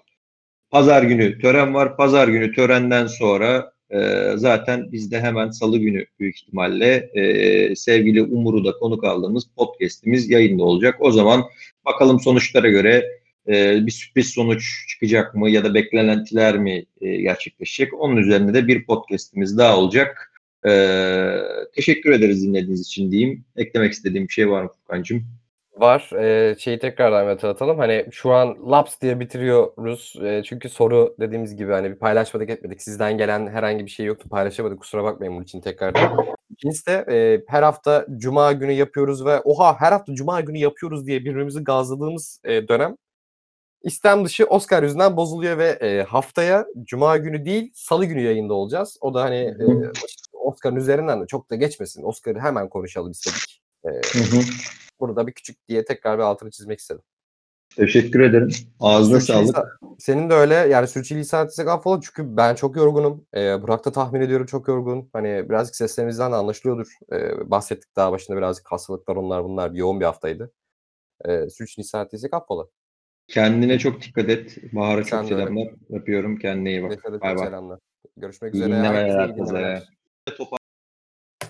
Pazar günü tören var. Pazar günü törenden sonra e, zaten bizde hemen salı günü büyük ihtimalle e, sevgili Umur'u da konuk aldığımız podcast'imiz yayında olacak. O zaman bakalım sonuçlara göre e, bir sürpriz sonuç çıkacak mı ya da beklentiler mi e, gerçekleşecek? Onun üzerine de bir podcast'imiz daha olacak. E, teşekkür ederiz dinlediğiniz için diyeyim. Eklemek istediğim bir şey var mı Furkan'cığım? Var. Eee, şeyi tekrardan bir hatırlatalım. Hani, şu an laps diye bitiriyoruz. Eee, çünkü soru dediğimiz gibi, hani, paylaşmadık etmedik. Sizden gelen herhangi bir şey yoktu. Paylaşamadık. Kusura bakmayın bunun için tekrardan. İkincisi de, eee, her hafta cuma günü yapıyoruz ve oha her hafta cuma günü yapıyoruz diye birbirimizi gazladığımız, eee, dönem istem dışı Oscar yüzünden bozuluyor ve, eee, haftaya cuma günü değil, salı günü yayında olacağız. O da, hani, eee, Oscar'ın üzerinden de çok da geçmesin. Oscar'ı hemen konuşalım istedik. Eee, Hı hı. Bunu da bir küçük diye tekrar bir altını çizmek istedim. Teşekkür ederim. Ağzına sağlık. Senin de öyle. Yani sürçülisan etsek affola çünkü ben çok yorgunum. Eee, Burak da tahmin ediyorum çok yorgun. Hani, birazcık seslerimizden de anlaşılıyordur. Eee, bahsettik daha başında birazcık hastalıklar onlar bunlar yoğun bir haftaydı. Eee, sürçülisan ettiysek affola. Kendine çok dikkat et. Bahar'a çok de öyle. selamlar. Öpüyorum. Kendine iyi bak. Bay bay. selamlar. Görüşmek İyi üzere. dinlemeler Herkese iyi dinlemeler.